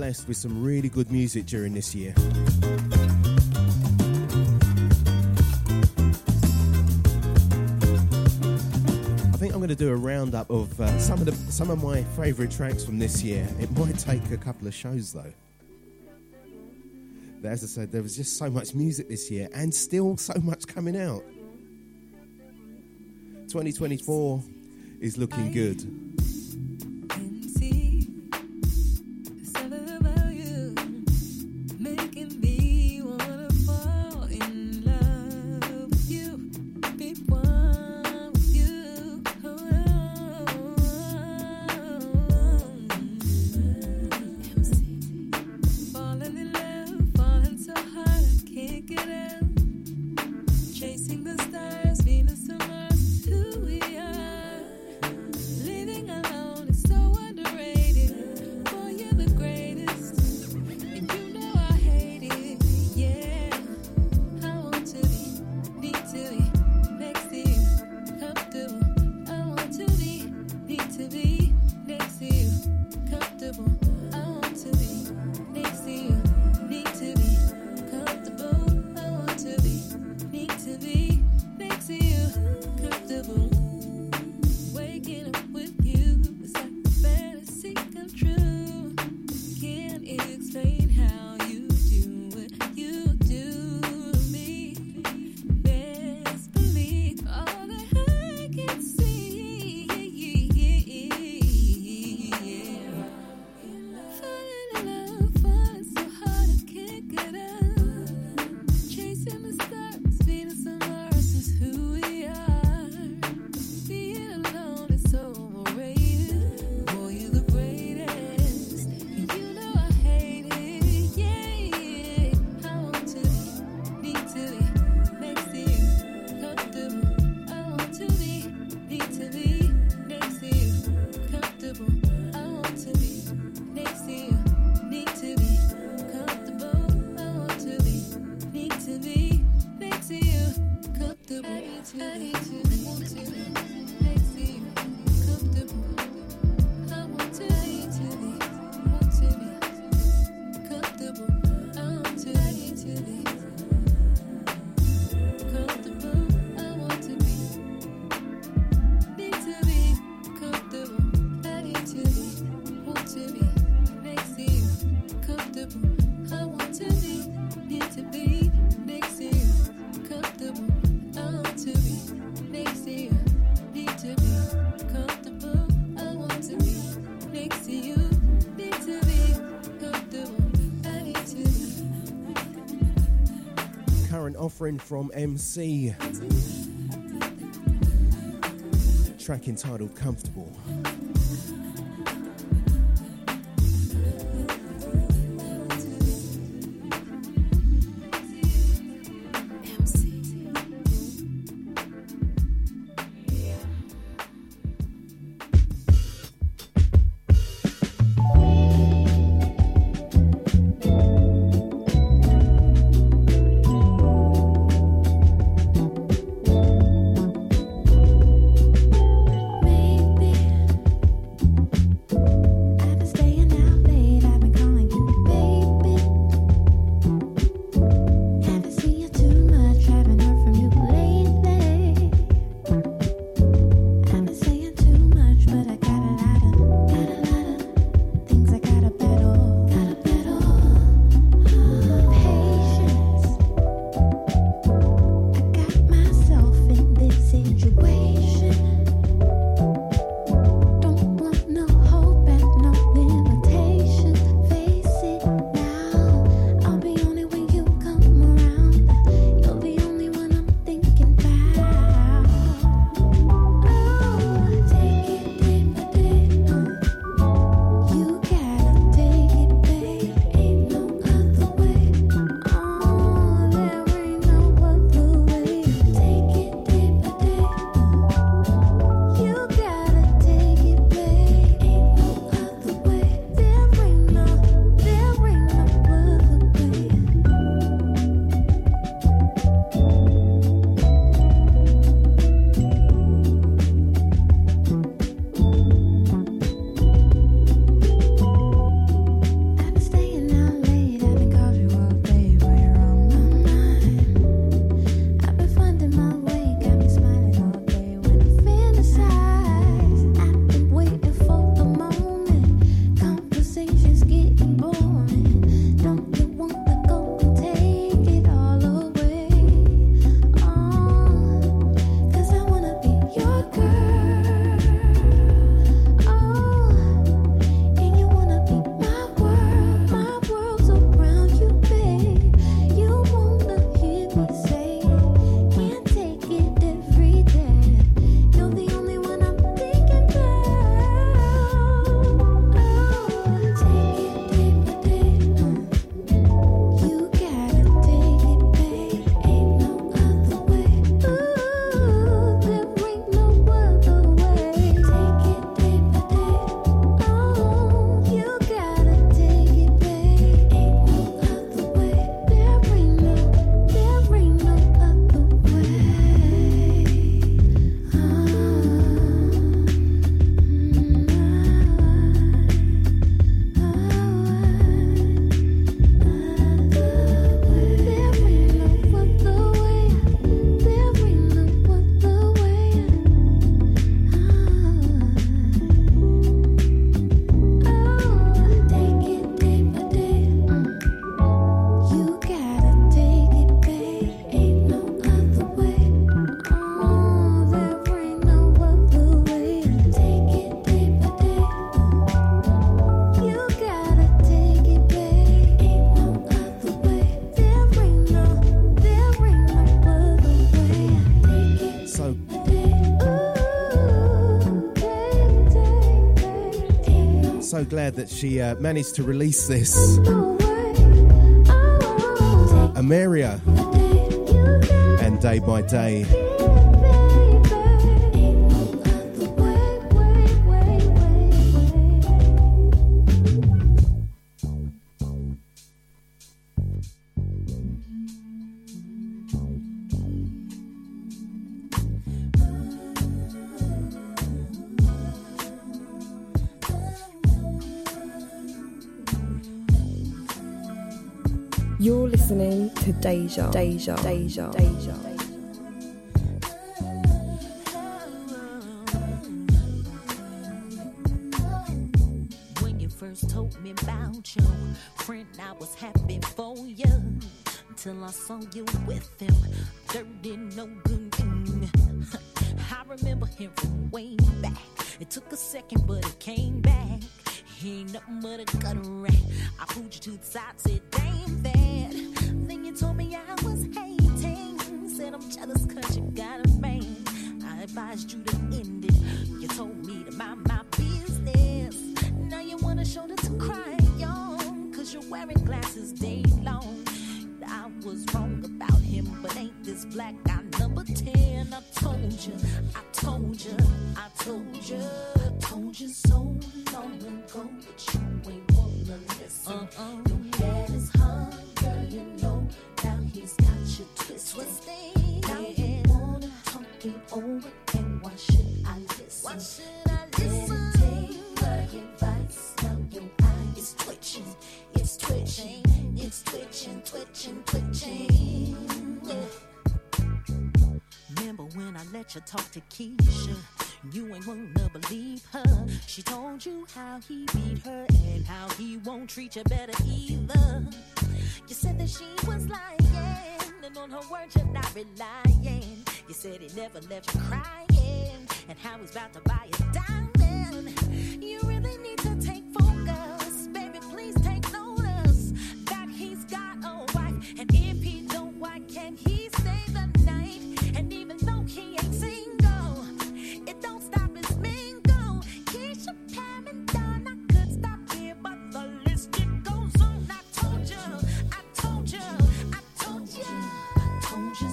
blessed with some really good music during this year. I think I'm going to do a roundup of uh, some of the, some of my favourite tracks from this year. It might take a couple of shows though. But as I said, there was just so much music this year, and still so much coming out. 2024 is looking good. offering from MC. Track entitled Comfortable. Glad that she uh, managed to release this. Ameria and Day by Day. Deja, Deja, Deja, Deja. When you first told me about your friend, I was happy for you. Until I saw you with him, dirty, no good. I remember him from way back. It took a second, but it came back. He ain't nothing but a gutter rat. I pulled you to the side, said, damn that. I'm jealous cause you got a man. I advised you to end it. You told me to mind my business. Now you want a shoulder to cry on. Cause you're wearing glasses day long. I was wrong about him, but ain't this black guy number 10? I told you, I told you, I told you, I told you so long ago, but you ain't wanna listen. Uh-uh. Your head is hung, girl, you know. He's got you twisted. Now you wanna talk it over, and why should I listen? Why should I listen? Take my advice. Now your eye is twitching, it's twitching, it's twitching, twitching, twitching. Remember when I let you talk to Keisha? You ain't wanna believe her. She told you how he beat her and how he won't treat you better either. You said that she was lying, on her word you're not relying. You said he never left you crying, and how he's about to buy a diamond. You really need to take focus, baby. Please take notice that he's got a wife, and if he don't, why can't he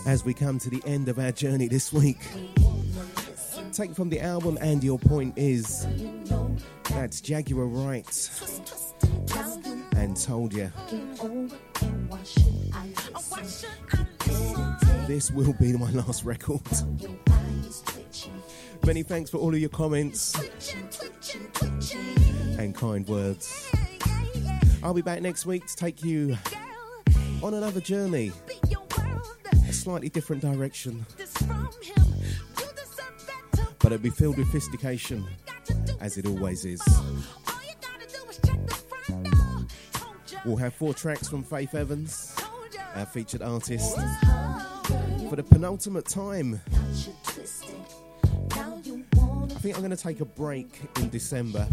As we come to the end of our journey this week, Take from the album And Your Point Is, that's Jaguar Wright and Told You. This will be my last record. Many thanks for all of your comments and kind words. I'll be back next week to take you on another journey, a slightly different direction. But it'll be filled with sophistication, as it always is. We'll have four tracks from Faith Evans, our featured artist, for the penultimate time. I think I'm going to take a break in December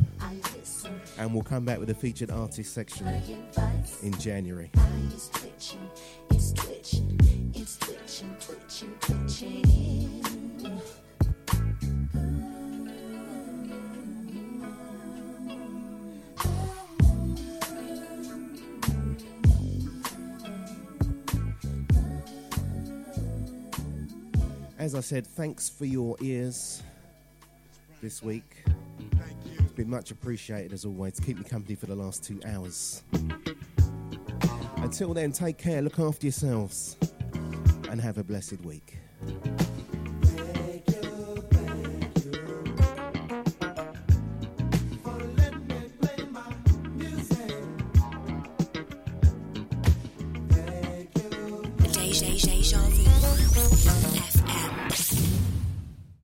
and we'll come back with a featured artist section in January. As I said, thanks for your ears this week. It's been much appreciated as always. Keep me company for the last two hours. Until then, take care, look after yourselves, and have a blessed week.